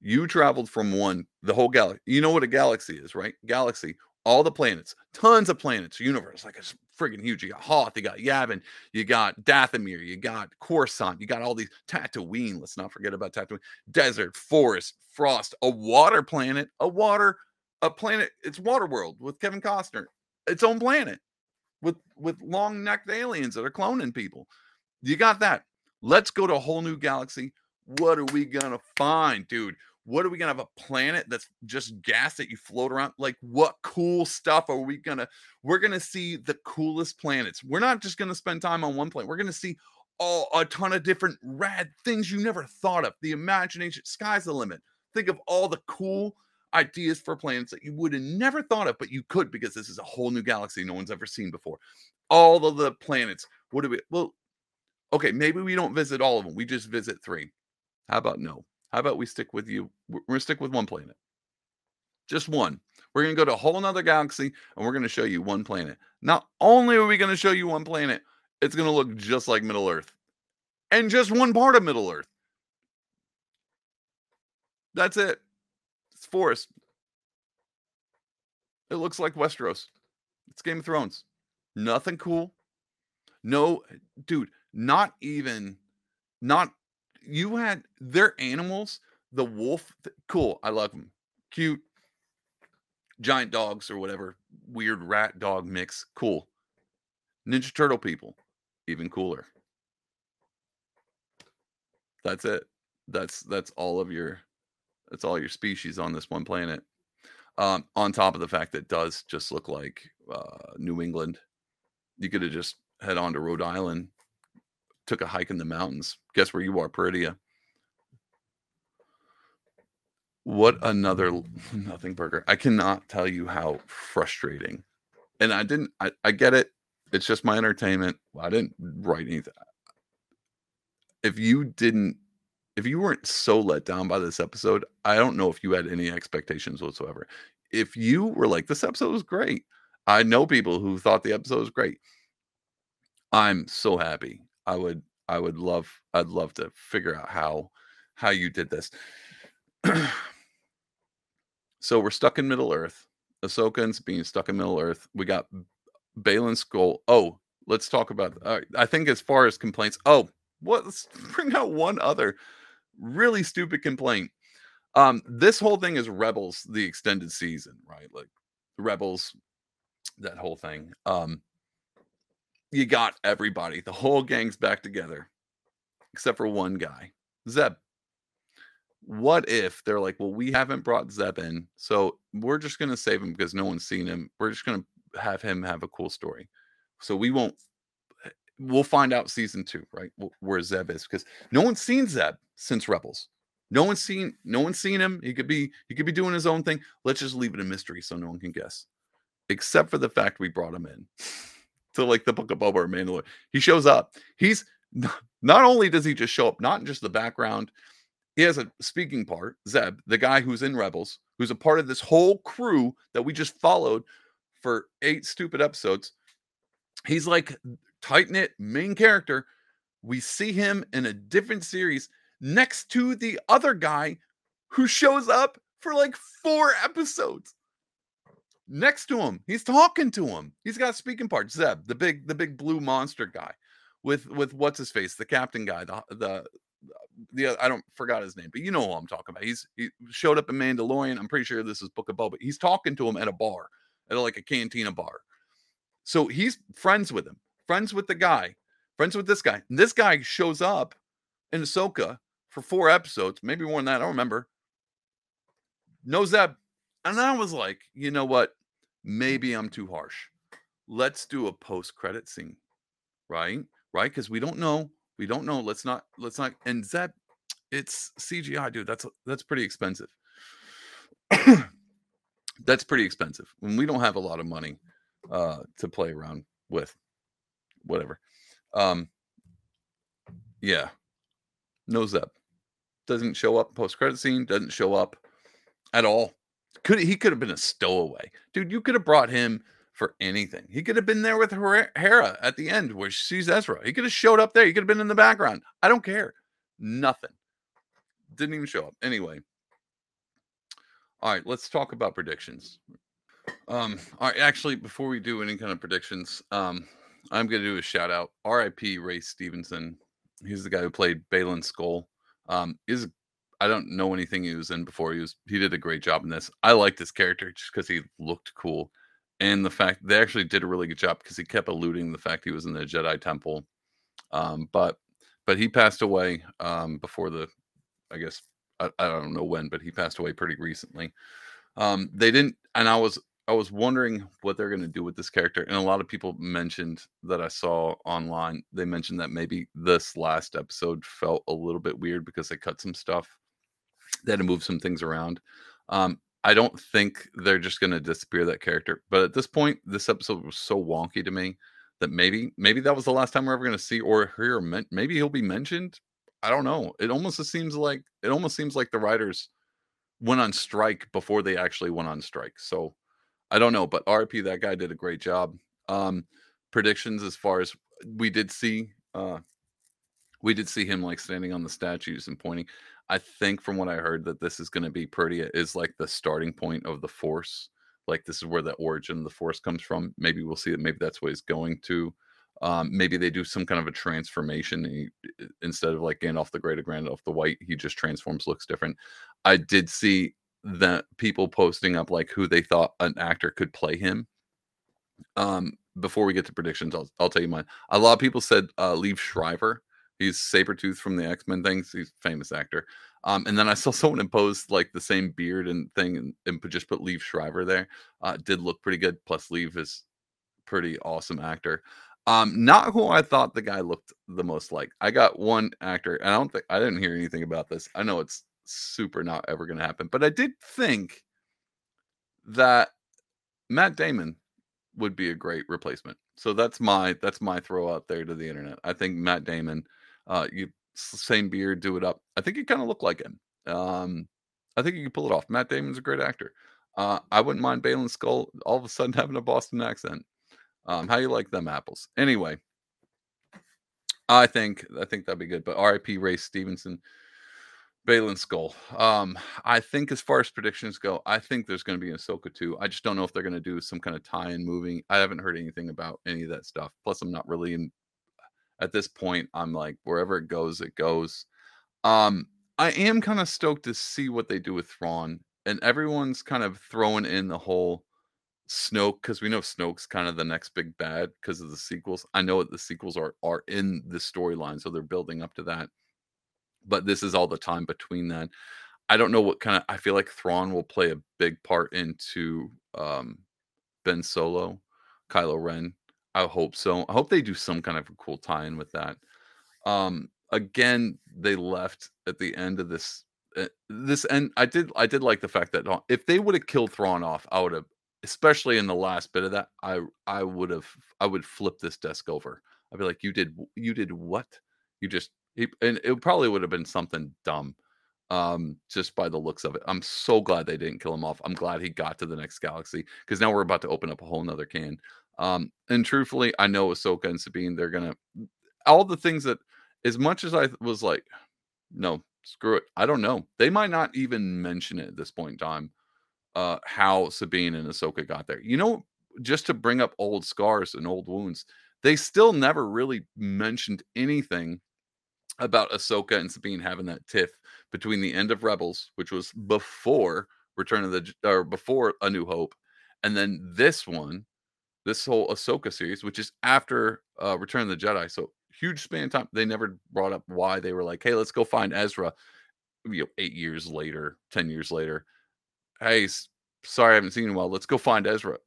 You traveled from one, the whole galaxy. You know what a galaxy is, right? Galaxy, all the planets, tons of planets, universe, like it's friggin' huge. You got Hoth, you got Yavin, you got Dathomir, you got Coruscant, you got all these Tatooine. Let's not forget about Tatooine. Desert, forest, frost, a water planet, a water, a planet. It's Waterworld with Kevin Costner, its own planet with with long necked aliens that are cloning people. You got that. Let's go to a whole new galaxy. What are we gonna find, dude? What are we gonna have a planet that's just gas that you float around? Like, what cool stuff are we gonna? We're gonna see the coolest planets. We're not just gonna spend time on one planet. We're gonna see all a ton of different rad things you never thought of. The imagination, sky's the limit. Think of all the cool ideas for planets that you would have never thought of, but you could because this is a whole new galaxy no one's ever seen before. All of the planets. What do we? Well, okay, maybe we don't visit all of them. We just visit three. How about no? How about we stick with you? We're gonna stick with one planet. Just one. We're gonna go to a whole nother galaxy and we're gonna show you one planet. Not only are we gonna show you one planet, it's gonna look just like Middle Earth. And just one part of Middle Earth. That's it. Forest. It looks like Westeros. It's Game of Thrones. Nothing cool. No, dude, not even, not, you had their animals, the wolf, cool. I love them. Cute. Giant dogs or whatever, weird rat dog mix. Cool. Ninja Turtle people, even cooler. That's it. That's that's all of your that's all your species on this one planet. Um, on top of the fact that does just look like uh, New England. You could have just head on to Rhode Island, took a hike in the mountains. Guess where you are, Peridea. What another nothing burger. I cannot tell you how frustrating. And I didn't I, I get it. It's just my entertainment. I didn't write anything. If you didn't if you weren't so let down by this episode, I don't know if you had any expectations whatsoever. If you were like, this episode was great, I know people who thought the episode was great. I'm so happy. I would, I would love, I'd love to figure out how, how you did this. so we're stuck in Middle Earth. Ahsoka's being stuck in Middle Earth. We got Baylan Skoll. Oh, let's talk about. I think as far as complaints. Oh, what? Let's bring out one other really stupid complaint. Um, this whole thing is Rebels, the extended season, right? Like Rebels, that whole thing. Um, you got everybody, the whole gang's back together, except for one guy, Zeb. What if they're like, well, we haven't brought Zeb in, so we're just gonna save him because no one's seen him. We're just gonna have him have a cool story. So we won't we'll find out season two, right? Where Zeb is, because no one's seen Zeb since Rebels. No one's seen, no one's seen him. He could be, he could be doing his own thing. Let's just leave it a mystery so no one can guess, except for the fact we brought him in to like the Book of Boba or Mandalore. He shows up. He's not only does he just show up, not in just the background, he has a speaking part. Zeb, the guy who's in Rebels, who's a part of this whole crew that we just followed for eight stupid episodes. He's like tight knit main character. We see him in a different series next to the other guy who shows up for like four episodes. Next to him, he's talking to him. He's got speaking parts. Zeb, the big, the big blue monster guy, with with what's his face, the captain guy, the the the uh, I don't forgot his name, but you know who I'm talking about. He's he showed up in Mandalorian. I'm pretty sure this is Book of Boba. He's talking to him at a bar, at like a cantina bar. So he's friends with him friends with the guy, friends with this guy. And this guy shows up in Ahsoka for four episodes, maybe more than that. I don't remember. Knows that. And I was like, you know what? Maybe I'm too harsh. Let's do a post credit scene, right? Right? Because we don't know. We don't know. Let's not. Let's not. And Zeb, it's CGI, dude. That's that's pretty expensive. that's pretty expensive. When we don't have a lot of money uh, to play around with whatever. Um, yeah, no Zeb doesn't show up post credit scene. Doesn't show up at all. Could he could have been a stowaway, dude? You could have brought him for anything. He could have been there with Hera at the end where she sees Ezra. He could have showed up there. He could have been in the background. I don't care. Nothing. Didn't even show up. Anyway. All right, let's talk about predictions. Um, all right, actually, before we do any kind of predictions, um, I'm going to do a shout out. R.I.P. Ray Stevenson. He's the guy who played Baylan Skoll. Um, is I don't know anything he was in before. He was he did a great job in this. I liked his character just because he looked cool, and the fact they actually did a really good job because he kept alluding the fact he was in the Jedi Temple. Um, but but he passed away um, before the, I guess I, I don't know when, but he passed away pretty recently. Um, they didn't, and I was I was wondering what they're going to do with this character, and a lot of people mentioned that I saw online. They mentioned that maybe this last episode felt a little bit weird because they cut some stuff. They had to move some things around. Um, I don't think they're just going to disappear that character, but at this point, this episode was so wonky to me that maybe maybe that was the last time we're ever going to see or hear. Maybe he'll be mentioned. I don't know. It almost seems like it almost seems like the writers went on strike before they actually went on strike. So I don't know, but RP that guy did a great job. Um predictions as far as we did see uh we did see him like standing on the statues and pointing. I think from what I heard that this is going to be pretty is like the starting point of the force. Like this is where the origin of the force comes from. Maybe we'll see it. Maybe that's what he's going to. Um, maybe they do some kind of a transformation he, instead of like Gandalf the Great or Gandalf the White. He just transforms, looks different. I did see that people posting up like who they thought an actor could play him. Um, before we get to predictions, I'll, I'll tell you mine. A lot of people said uh, Liev Schreiber He's Sabretooth from the X Men things. He's famous actor. Um, and then I saw someone impose like the same beard and thing and, and just put Liev Schreiber there. Uh, did look pretty good. Plus, Liev is pretty awesome actor. Um, not who I thought the guy looked the most like. I got one actor, and I don't think I didn't hear anything about this. I know it's super not ever going to happen, but I did think that Matt Damon would be a great replacement. So that's my that's my throw out there to the internet. I think Matt Damon uh, you same beard, do it up. I think you kind of look like him. Um, I think you can pull it off. Matt Damon's a great actor. Uh, I wouldn't mind Baylan Skoll all of a sudden having a Boston accent. Um, how you like them apples? Anyway, I think I think that'd be good. But R.I.P. Ray Stevenson, Baylan Skoll. Um, I think as far as predictions go, I think there's going to be an Ahsoka too. I just don't know if they're going to do some kind of tie-in moving. I haven't heard anything about any of that stuff. Plus, I'm not really in at this point, I'm like, wherever it goes, it goes. Um, I am kind of stoked to see what they do with Thrawn, and everyone's kind of throwing in the whole Snoke because we know Snoke's kind of the next big bad because of the sequels. I know that the sequels are are in the storyline, so they're building up to that. But this is all the time between that. I don't know what kind of. I feel like Thrawn will play a big part into um, Ben Solo, Kylo Ren, I hope so. I hope they do some kind of a cool tie-in with that. Um, again, they left at the end of this. Uh, this and I did. I did like the fact that if they would have killed Thrawn off, I would have, especially in the last bit of that. I I would have. I would flip this desk over. I'd be like, "You did. You did what? You just." He, and it probably would have been something dumb um just by the looks of it i'm so glad they didn't kill him off i'm glad he got to the next galaxy because now we're about to open up a whole nother can um, and truthfully, I know Ahsoka and Sabine, they're gonna all the things that as much as I was like, no, screw it. I don't know. They might not even mention it at this point in time, uh, how Sabine and Ahsoka got there. You know, just to bring up old scars and old wounds, they still never really mentioned anything about Ahsoka and Sabine having that tiff between the end of Rebels, which was before Return of the or before A New Hope, and then this one, this whole Ahsoka series, which is after uh, Return of the Jedi. So huge span of time. They never brought up why they were like, hey, let's go find Ezra. You know, eight years later, ten years later. Hey, sorry, I haven't seen you while. Let's go find Ezra.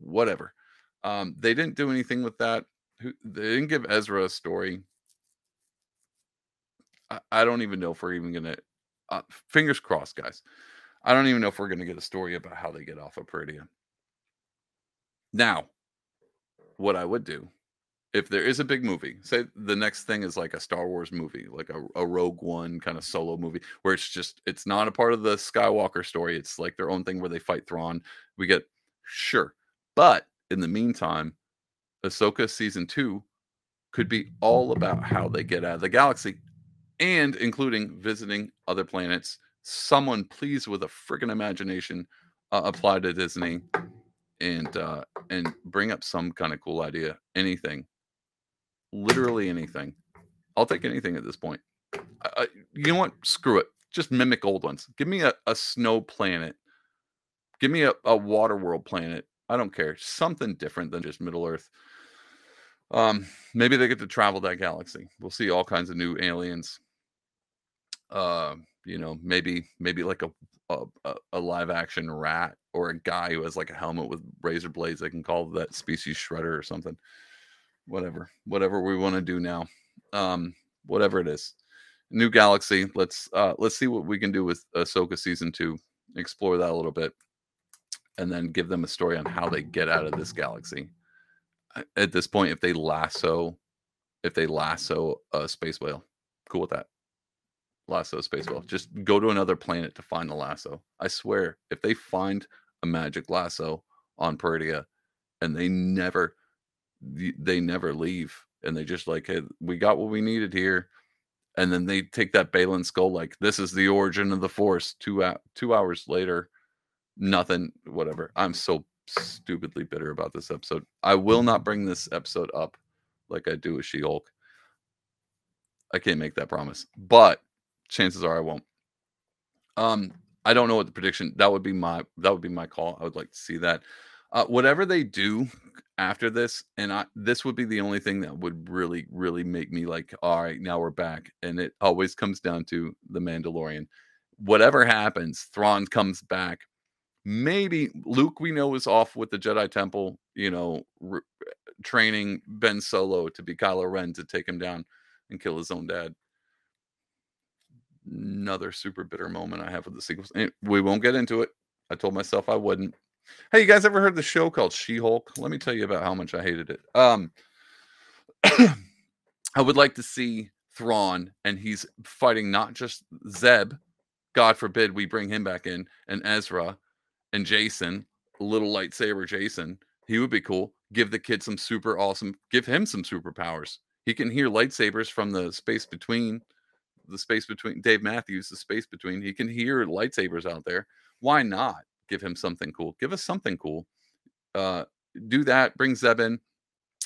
Whatever. Um, they didn't do anything with that. They didn't give Ezra a story. I, I don't even know if we're even gonna. Uh, fingers crossed, guys. I don't even know if we're gonna get a story about how they get off of Peridea. Now, what I would do if there is a big movie, say the next thing is like a Star Wars movie, like a, a Rogue One kind of solo movie, where it's just it's not a part of the Skywalker story. It's like their own thing where they fight Thrawn. We get sure, but in the meantime, Ahsoka season two could be all about how they get out of the galaxy, and including visiting other planets. Someone please with a friggin' imagination uh, apply to Disney and uh, and bring up some kind of cool idea. Anything, literally anything. I'll take anything at this point. You know what? Screw it. Just mimic old ones. Give me a, a snow planet. Give me a, a water world planet. I don't care. Something different than just Middle Earth. Um, maybe they get to travel that galaxy. We'll see all kinds of new aliens. Uh, you know, maybe maybe like a a, a live action rat or a guy who has like a helmet with razor blades. They can call that species shredder or something. Whatever, whatever we want to do now. Um, whatever it is. New galaxy. Let's uh let's see what we can do with Ahsoka season two. Explore that a little bit, and then give them a story on how they get out of this galaxy. At this point, if they lasso if they lasso a space whale. Cool with that. Lasso space whale. Just go to another planet to find the lasso. I swear, if they find a magic lasso on Peridea and they never they never leave and they just like hey we got what we needed here and then they take that Baylan Skoll like this is the origin of the force two out two hours later nothing whatever i'm so stupidly bitter about this episode i will not bring this episode up like i do with she-hulk i can't make that promise but chances are i won't um i don't know what the prediction that would be my that would be my call i would like to see that uh, whatever they do after this, and I this would be the only thing that would really, really make me like, all right, now we're back. And it always comes down to the Mandalorian. Whatever happens, Thrawn comes back. Maybe Luke, we know, is off with the Jedi Temple, you know, re- training Ben Solo to be Kylo Ren to take him down and kill his own dad. Another super bitter moment I have with the sequels. We won't get into it. I told myself I wouldn't. Hey, you guys ever heard the show called She-Hulk? Let me tell you about how much I hated it. Um, I would like to see Thrawn, and he's fighting not just Zeb. God forbid we bring him back in, and Ezra, and Jacen, little lightsaber Jacen, He would be cool. Give the kid some super awesome. Give him some superpowers. He can hear lightsabers from the space between, the space between Dave Matthews, the space between. He can hear lightsabers out there. Why not? give him something cool. Give us something cool. Uh, do that. Bring Zeb in.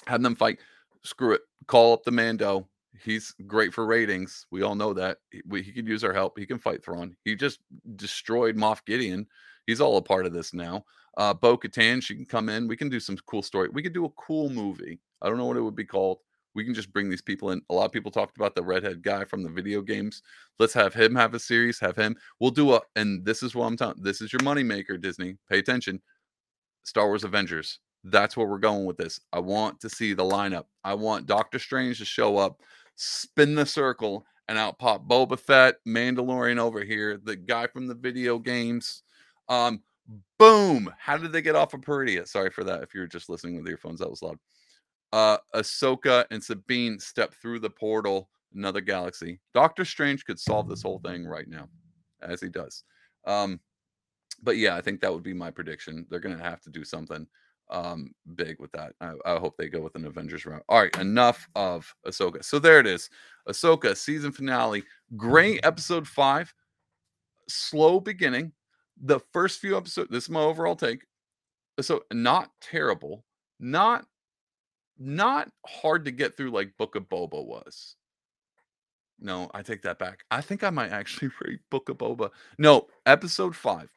Have them fight. Screw it. Call up the Mando. He's great for ratings. We all know that. He, we, he could use our help. He can fight Thrawn. He just destroyed Moff Gideon. He's all a part of this now. Uh, Bo Katan, she can come in. We can do some cool story. We could do a cool movie. I don't know what it would be called we can just bring these people in. A lot of people talked about the redhead guy from the video games. Let's have him have a series, have him. We'll do a, and this is what I'm telling. This is your moneymaker, Disney. Pay attention. Star Wars Avengers. That's where we're going with this. I want to see the lineup. I want Doctor Strange to show up, spin the circle, and out pop Boba Fett, Mandalorian over here, the guy from the video games. Um, boom. How did they get off of Peridea? Sorry for that. If you're just listening with earphones, that was loud uh, Ahsoka and Sabine step through the portal, another galaxy. Doctor Strange could solve this whole thing right now, as he does. Um, but yeah, I think that would be my prediction. They're going to have to do something um, big with that. I, I, hope they go with an Avengers route. All right, enough of Ahsoka. So there it is. Ahsoka season finale. Great episode five. Slow beginning. The first few episodes. This is my overall take. So not terrible. Not not hard to get through like Book of Boba was. No, I take that back. I think I might actually read Book of Boba. No, episode five.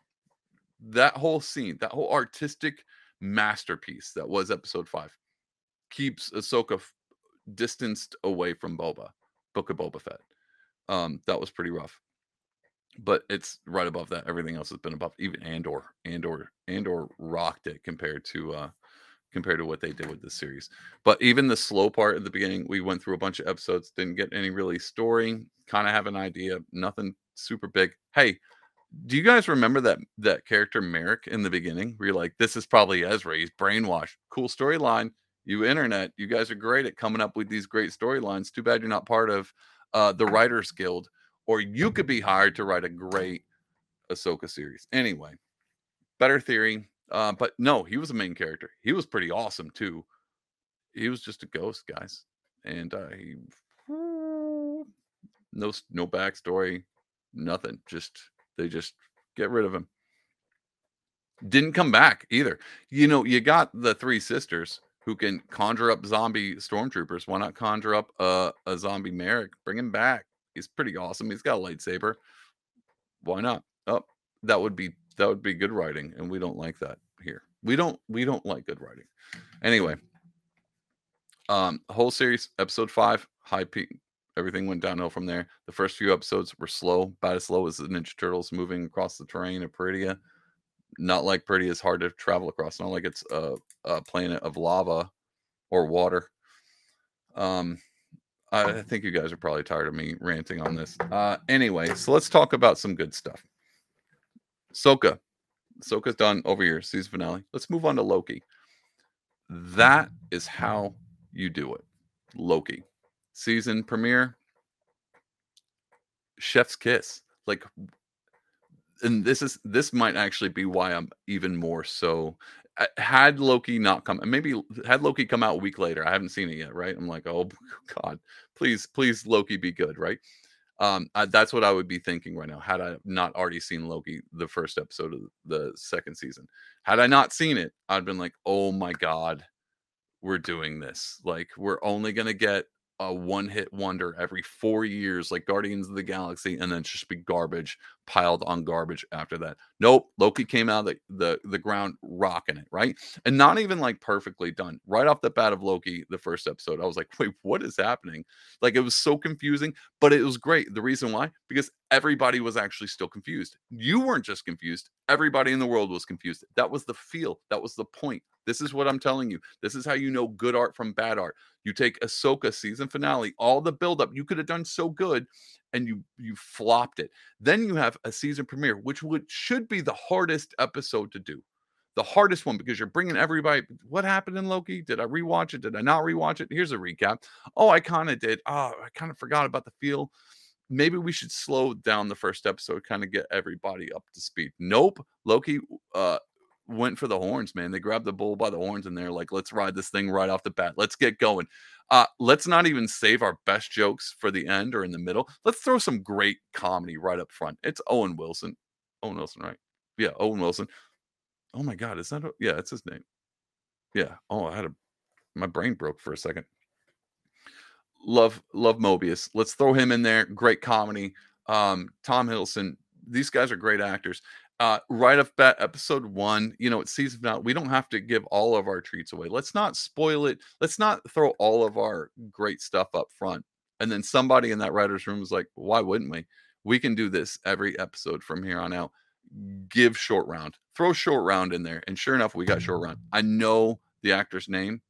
That whole scene, that whole artistic masterpiece that was episode five, keeps Ahsoka f- distanced away from Boba, Book of Boba Fett. Um, that was pretty rough. But it's right above that. Everything else has been above. Even Andor, Andor, Andor rocked it compared to uh compared to what they did with this series. But even the slow part at the beginning, we went through a bunch of episodes, didn't get any really story, kind of have an idea, nothing super big. Hey, do you guys remember that that character Marrok in the beginning? Where you're like, this is probably Ezra. He's brainwashed. Cool storyline. You internet, you guys are great at coming up with these great storylines. Too bad you're not part of uh, the Writers Guild, or you could be hired to write a great Ahsoka series. Anyway, better theory. Uh, but no, he was a main character. He was pretty awesome too. He was just a ghost, guys, and uh, he no no backstory, nothing. Just they just get rid of him. Didn't come back either. You know, you got the three sisters who can conjure up zombie stormtroopers. Why not conjure up a, a zombie Marrok? Bring him back. He's pretty awesome. He's got a lightsaber. Why not? Oh, that would be that would be good writing, and we don't like that here. We don't we don't like good writing. Anyway, um, whole series, episode five, high peak. Everything went downhill from there. The first few episodes were slow, about as slow as the Ninja Turtles moving across the terrain of Peridea. Not like Peridea is hard to travel across. Not like it's a, a planet of lava or water. Um, I think you guys are probably tired of me ranting on this. Uh, anyway, so let's talk about some good stuff. Soka. Soka's done over here, season finale. Let's move on to Loki. That is how you do it. Loki. season premiere, chef's kiss. Like and this is this might actually be why I'm even more so had Loki not come and maybe had Loki come out a week later. I haven't seen it yet, right? I'm like, "Oh god, please please Loki be good," right? Um, I, that's what I would be thinking right now had I not already seen Loki, the first episode of the second season. Had I not seen it, I'd been like, "Oh my god, we're doing this. Like, we're only gonna get a one hit wonder every four years, like Guardians of the Galaxy, and then just be garbage piled on garbage after that. Nope, Loki came out of the, the, the ground rocking it, right? And not even like perfectly done. Right off the bat of Loki, the first episode, I was like, wait, what is happening? Like it was so confusing, but it was great. The reason why? Because everybody was actually still confused. You weren't just confused, everybody in the world was confused. That was the feel, that was the point. This is what I'm telling you. This is how you know good art from bad art. You take Ahsoka season finale, all the buildup you could have done so good, and you you flopped it. Then you have a season premiere, which would should be the hardest episode to do, the hardest one because you're bringing everybody. What happened in Loki? Did I rewatch it? Did I not rewatch it? Here's a recap. Oh, I kind of did. Oh, I kind of forgot about the feel. Maybe we should slow down the first episode, kind of get everybody up to speed. Nope, Loki uh, went for the horns, man. They grabbed the bull by the horns and they're like, let's ride this thing right off the bat. Let's get going. Uh, let's not even save our best jokes for the end or in the middle. Let's throw some great comedy right up front. It's Owen Wilson. Owen Wilson, right? Yeah, Owen Wilson. Oh my God, is that? A, yeah, it's his name. Yeah. Oh, I had a my brain broke for a second. Love, love Mobius. Let's throw him in there. Great comedy. Um, Tom Hiddleston. These guys are great actors uh, right off bat, episode one, you know, it's season finale. We don't have to give all of our treats away. Let's not spoil it. Let's not throw all of our great stuff up front. And then somebody in that writer's room is like, why wouldn't we? We can do this every episode from here on out. Give short round, throw short round in there. And sure enough, we got short round. I know the actor's name.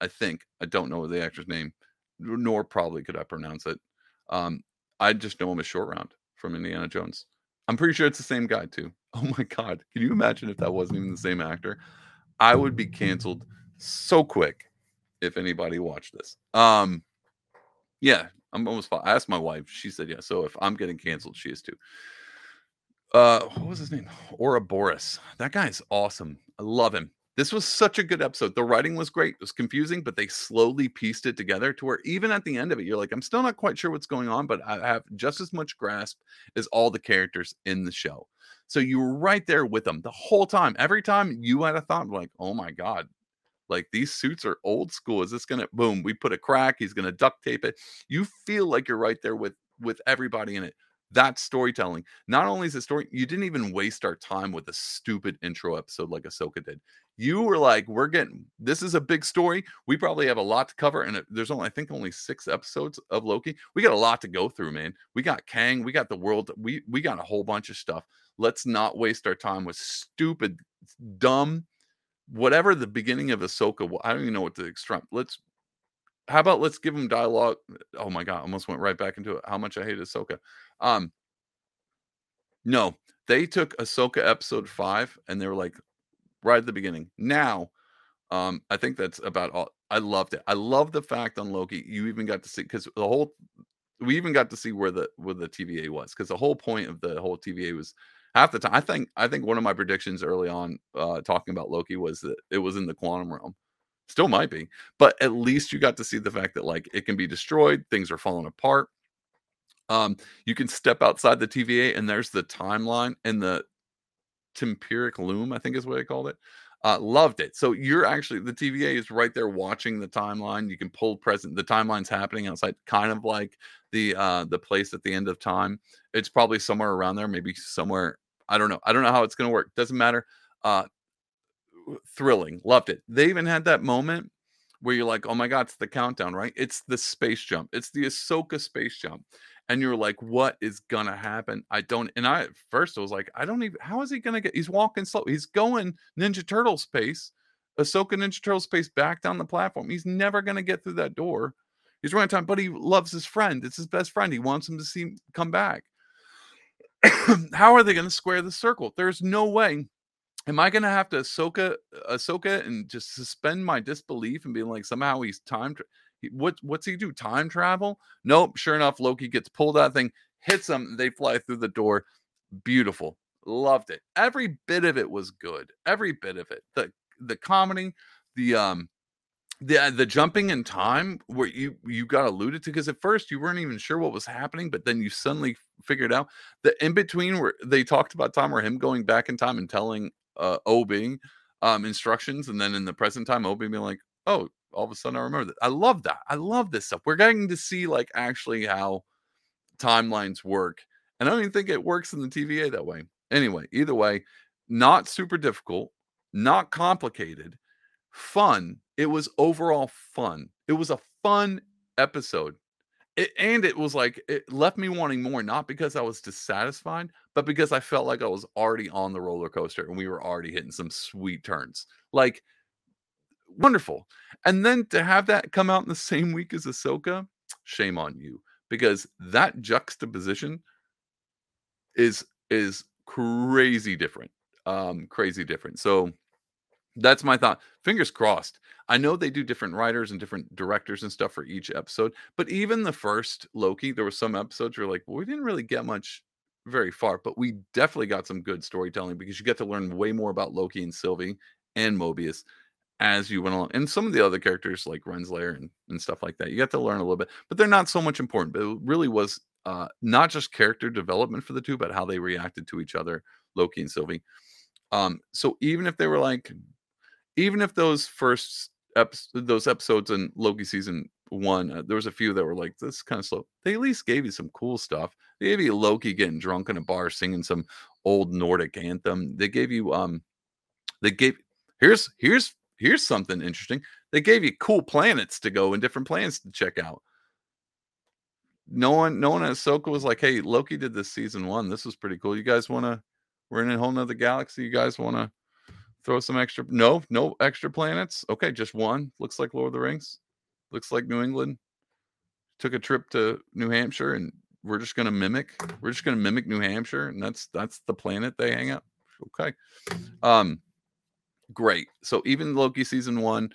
I think I don't know the actor's name, nor probably could I pronounce it. Um, I just know him as short round from Indiana Jones. I'm pretty sure it's the same guy too. Oh my god, can you imagine if that wasn't even the same actor? I would be canceled so quick if anybody watched this. Um, yeah, I'm almost. I asked my wife. She said yeah. So if I'm getting canceled, she is too. Uh, what was his name? Ouroboros. That guy's awesome. I love him. This was such a good episode. The writing was great. It was confusing, but they slowly pieced it together to where even at the end of it, you're like, I'm still not quite sure what's going on, but I have just as much grasp as all the characters in the show. So you were right there with them the whole time. Every time you had a thought, like, oh my God, like these suits are old school. Is this gonna boom? We put a crack, he's gonna duct tape it. You feel like you're right there with with everybody in it. That's storytelling. Not only is it story, you didn't even waste our time with a stupid intro episode like Ahsoka did. You were like, we're getting this is a big story. We probably have a lot to cover, and there's only I think only six episodes of Loki. We got a lot to go through, man. We got Kang, we got the world, we we got a whole bunch of stuff. Let's not waste our time with stupid, dumb, whatever the beginning of Ahsoka. I don't even know what to extract. Let's how about let's give them dialogue? Oh my god, almost went right back into it. How much I hate Ahsoka. Um, no, they took Ahsoka episode five and they were like, right at the beginning. Now, um, I think that's about all. I loved it. I love the fact on Loki you even got to see because the whole we even got to see where the where the TVA was because the whole point of the whole TVA was half the time. I think I think one of my predictions early on uh, talking about Loki was that it was in the quantum realm. Still might be, but at least you got to see the fact that like it can be destroyed, things are falling apart. Um, you can step outside the TVA and there's the timeline and the tempiric loom, I think is what I called it. Uh, loved it. So you're actually the TVA is right there watching the timeline. You can pull present. The timeline's happening outside, kind of like the uh, the place at the end of time. It's probably somewhere around there, maybe somewhere. I don't know. I don't know how it's going to work. Doesn't matter. Uh, thrilling. Loved it. They even had that moment where you're like, oh my god, it's the countdown, right? It's the space jump. It's the Ahsoka space jump and you're like, what is gonna happen? I don't. And I at first I was like, I don't even. How is he gonna get? He's walking slow. He's going Ninja Turtle space, Ahsoka Ninja Turtle space back down the platform. He's never gonna get through that door. He's running time, but he loves his friend. It's his best friend. He wants him to see come back. How are they gonna square the circle? There's no way. Am I gonna have to Ahsoka, Ahsoka, and just suspend my disbelief and be like somehow he's timed? What what's he do? Time travel? Nope. Sure enough, Loki gets pulled out thing, hits them, they fly through the door. Beautiful. Loved it. Every bit of it was good. Every bit of it. The the comedy, the um the uh, the jumping in time where you you got alluded to because at first you weren't even sure what was happening but then you suddenly figured out the in between where they talked about time or him going back in time and telling uh O.B. um instructions and then in the present time O.B. being like oh all of a sudden i remember that i love that i love this stuff we're getting to see like actually how timelines work and i don't even think it works in the tva that way anyway either way not super difficult not complicated fun it was overall fun. It was a fun episode. It, and it was like it left me wanting more, not because I was dissatisfied, but because I felt like I was already on the roller coaster and we were already hitting some sweet turns. Like wonderful. And then to have that come out in the same week as Ahsoka, shame on you. Because that juxtaposition is is crazy different. Um, crazy different. So that's my thought. Fingers crossed. I know they do different writers and different directors and stuff for each episode, but even the first Loki, there were some episodes where like, well, we didn't really get much very far, but we definitely got some good storytelling because you get to learn way more about Loki and Sylvie and Mobius as you went along. And some of the other characters like Renslayer and, and stuff like that, you get to learn a little bit, but they're not so much important. But it really was uh, not just character development for the two, but how they reacted to each other, Loki and Sylvie. Um, so even if they were like even if those first episodes, those episodes in Loki season one, uh, there was a few that were like this kind of slow. They at least gave you some cool stuff. They gave you Loki getting drunk in a bar singing some old Nordic anthem. They gave you um, they gave here's here's here's something interesting. They gave you cool planets to go and different planets to check out. No one, no one at Ahsoka was like, "Hey, Loki did this season one. This was pretty cool. You guys want to? We're in a whole nother galaxy. You guys want to Throw some extra. No, no extra planets. Okay, just one. Looks like Lord of the Rings. Looks like New England. Took a trip to New Hampshire, and we're just gonna mimic. We're just gonna mimic New Hampshire, and that's that's the planet they hang out. Okay. Um, great. So even Loki season one,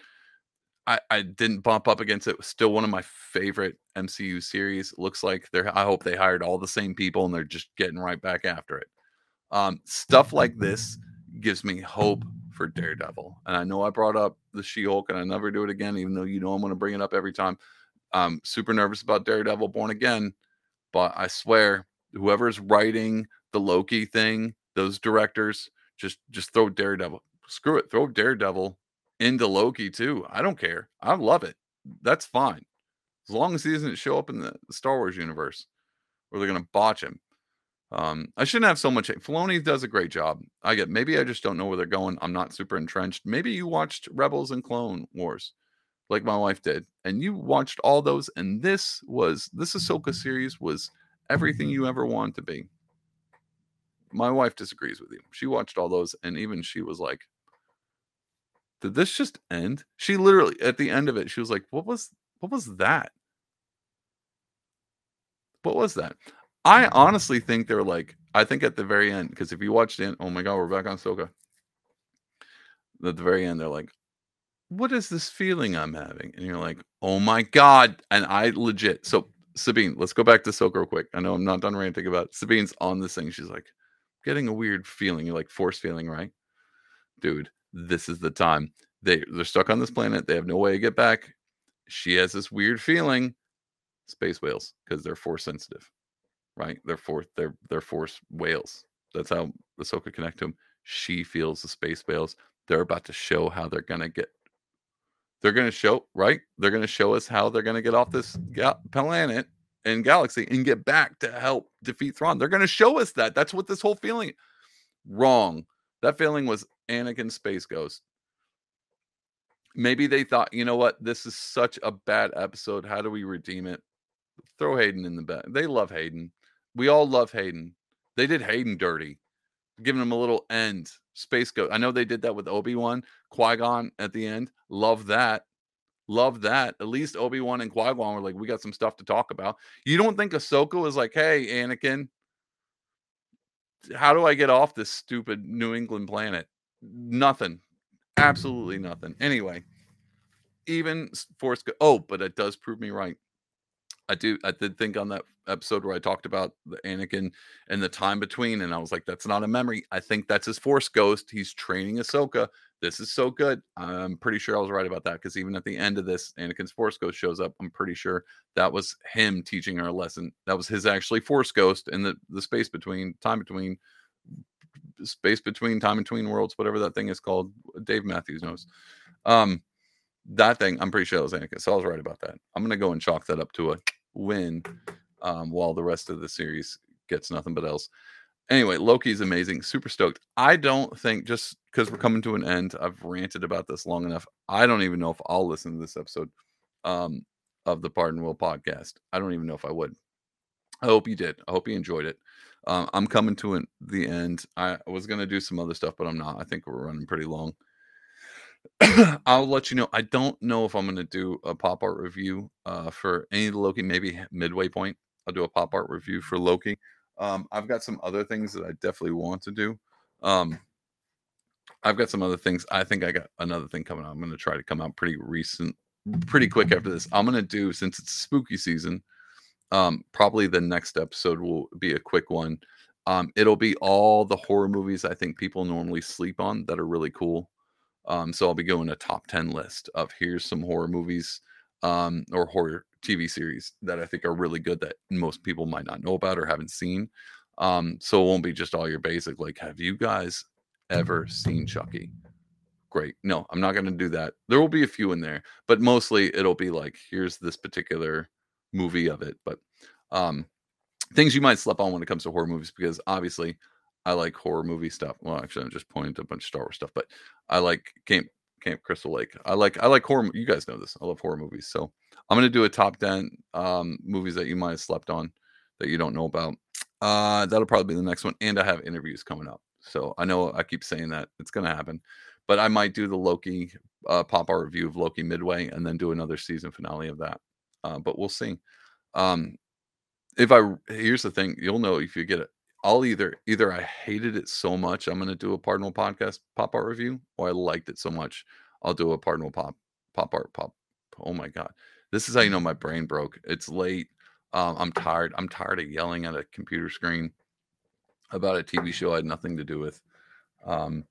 I, I didn't bump up against it. it still one of my favorite MCU series. Looks like they're I hope they hired all the same people and they're just getting right back after it. Um, stuff like this gives me hope for mm-hmm. Daredevil. And I know I brought up the She Hulk and I never do it again, even though you know I'm going to bring it up every time. I'm super nervous about Daredevil Born Again, but I swear, whoever's writing the Loki thing, those directors, just just throw Daredevil. Screw it, throw Daredevil into Loki too. I don't care. I love it. That's fine. As long as he doesn't show up in the Star Wars universe, or they're gonna botch him. Um, I shouldn't have so much. Filoni does a great job. I get maybe I just don't know where they're going. I'm not super entrenched. Maybe you watched Rebels and Clone Wars, like my wife did, and you watched all those. And this was this Ahsoka series was everything you ever wanted to be. My wife disagrees with you. She watched all those, and even she was like, "Did this just end?" She literally at the end of it, she was like, "What was what was that?" What was that? I honestly think they're like, I think at the very end, because if you watched it, oh my god, we're back on Soka. At the very end, they're like, what is this feeling I'm having? And you're like, oh my god. And I legit, so Sabine, let's go back to Soka real quick. I know I'm not done ranting about it. Sabine's on this thing. She's like, getting a weird feeling. You're like, force feeling, right? Dude, this is the time. They they're stuck on this planet. They have no way to get back. She has this weird feeling. Space whales, because they're force sensitive right? They're force they're they're force whales. That's how Ahsoka connect to him. She feels the space whales. They're about to show how they're gonna get. They're gonna show right. They're gonna show us how they're gonna get off this ga- planet and galaxy and get back to help defeat Thrawn. They're gonna show us that. That's what this whole feeling. Wrong. That feeling was Anakin Space Ghost. Maybe they thought, you know what, this is such a bad episode. How do we redeem it? Throw Hayden in the bed. They love Hayden. We all love Hayden. They did Hayden dirty, giving him a little end. Space go. I know they did that with Obi Wan, Qui Gon at the end. Love that. Love that. At least Obi Wan and Qui Gon were like, we got some stuff to talk about. You don't think Ahsoka was like, hey, Anakin, how do I get off this stupid New England planet? Nothing. Absolutely nothing. Anyway, even Force. Go- oh, but it does prove me right. I do. I did think on that episode where I talked about the Anakin and the time between, and I was like, "That's not a memory. I think that's his Force ghost. He's training Ahsoka. This is so good. I'm pretty sure I was right about that because even at the end of this, Anakin's Force ghost shows up. I'm pretty sure that was him teaching her a lesson. That was his actually Force ghost in the the space between time between space between time between worlds, whatever that thing is called. Dave Matthews knows. Um, that thing, I'm pretty sure that was Anakin. So I was right about that. I'm gonna go and chalk that up to a win um, while the rest of the series gets nothing but else. Anyway, Loki's amazing. Super stoked. I don't think just because we're coming to an end, I've ranted about this long enough. I don't even know if I'll listen to this episode um, of the Pardonwill podcast. I don't even know if I would. I hope you did. I hope you enjoyed it. Um, I'm coming to an, the end. I was going to do some other stuff, but I'm not. I think we're running pretty long. I'll let you know. I don't know if I'm going to do a pop art review uh, for any of the Loki, maybe midway point. I'll do a pop art review for Loki. Um, I've got some other things that I definitely want to do. Um, I've got some other things. I think I got another thing coming out. I'm going to try to come out pretty recent, pretty quick after this. I'm going to do, since it's spooky season, um, probably the next episode will be a quick one. Um, it'll be all the horror movies I think people normally sleep on that are really cool. Um, so I'll be going a top 10 list of here's some horror movies um, or horror TV series that I think are really good that most people might not know about or haven't seen. Um, so it won't be just all your basic, like, have you guys ever seen Chucky? Great. No, I'm not going to do that. There will be a few in there, but mostly it'll be like, here's this particular movie of it. But um, things you might slip on when it comes to horror movies, because obviously I like horror movie stuff. Well, actually, I'm just pointing to a bunch of Star Wars stuff, but I like Camp Camp Crystal Lake. I like I like horror. You guys know this. I love horror movies. So I'm gonna do a top ten um, movies that you might have slept on that you don't know about. Uh, that'll probably be the next one. And I have interviews coming up. So I know I keep saying that it's gonna happen, but I might do the Loki uh, pop art review of Loki midway and then do another season finale of that. Uh, but we'll see. Um, if I here's the thing, you'll know if you get it I'll either either I hated it so much I'm going to do a Pardonwill podcast pop art review, or I liked it so much I'll do a Pardonwill pop pop art pop. Oh my god, this is how you know my brain broke. It's late. Um, I'm tired. I'm tired of yelling at a computer screen about a TV show I had nothing to do with. Um,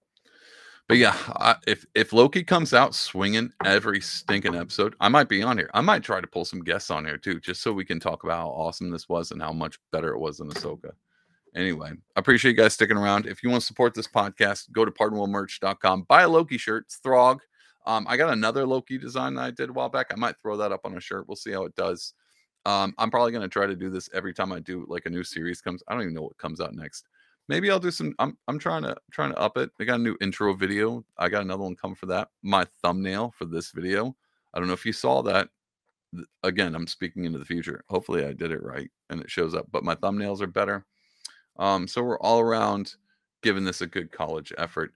but yeah, I, if if Loki comes out swinging every stinking episode, I might be on here. I might try to pull some guests on here too, just so we can talk about how awesome this was and how much better it was than Ahsoka. Anyway, I appreciate you guys sticking around. If you want to support this podcast, go to pardonwillmerch.com. Buy a Loki shirt. It's Throg. Um, I got another Loki design that I did a while back. I might throw that up on a shirt. We'll see how it does. Um, I'm probably going to try to do this every time I do like a new series comes. I don't even know what comes out next. Maybe I'll do some. I'm I'm trying to trying to up it. I got a new intro video. I got another one coming for that. My thumbnail for this video. I don't know if you saw that. Again, I'm speaking into the future. Hopefully, I did it right and it shows up. But my thumbnails are better. Um, so we're all around giving this a good college effort.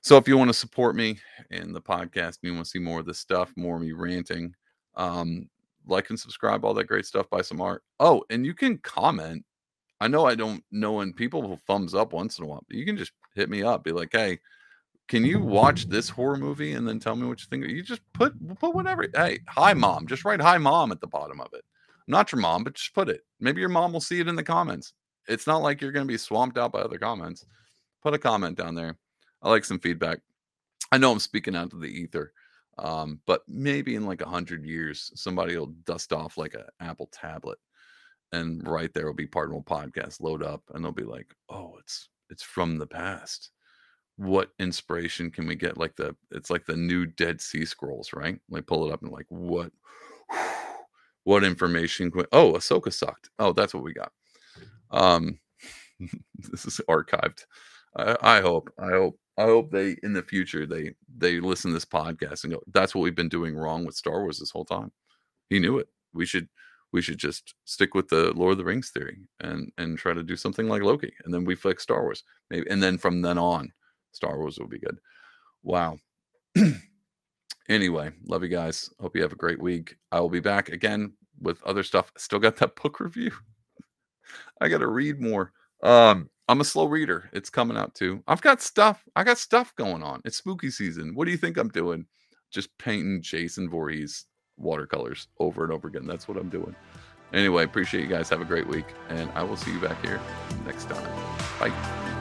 So if you want to support me in the podcast and you want to see more of this stuff, more of me ranting, um, like and subscribe, all that great stuff, buy some art. Oh, and you can comment. I know I don't know when people will thumbs up once in a while, but you can just hit me up, be like, hey, can you watch this horror movie and then tell me what you think? You just put put whatever. Hey, hi mom. Just write hi mom at the bottom of it. not your mom, but just put it. Maybe your mom will see it in the comments it's not like you're going to be swamped out by other comments. Put a comment down there. I like some feedback. I know I'm speaking out to the ether, um, but maybe in like a hundred years, somebody will dust off like an Apple tablet, and right there will be Pardonwill Podcast load up, and they'll be like, "Oh, it's it's from the past." What inspiration can we get? Like the it's like the new Dead Sea Scrolls, right? Like pull it up and like what what information? We, oh, Ahsoka sucked. Oh, that's what we got. Um, this is archived. I, I hope. I hope. I hope they in the future they they listen to this podcast and go. That's what we've been doing wrong with Star Wars this whole time. He knew it. We should we should just stick with the Lord of the Rings theory and and try to do something like Loki, and then we fix Star Wars maybe, and then from then on, Star Wars will be good. Wow. anyway, love you guys. Hope you have a great week. I will be back again with other stuff. Still got that book review. I got to read more. Um, I'm a slow reader. It's coming out too. I've got stuff. I got stuff going on. It's spooky season. What do you think I'm doing? just painting Jason Voorhees watercolors over and over again. That's what I'm doing. Anyway, appreciate you guys. Have a great week, and I will see you back here next time. Bye.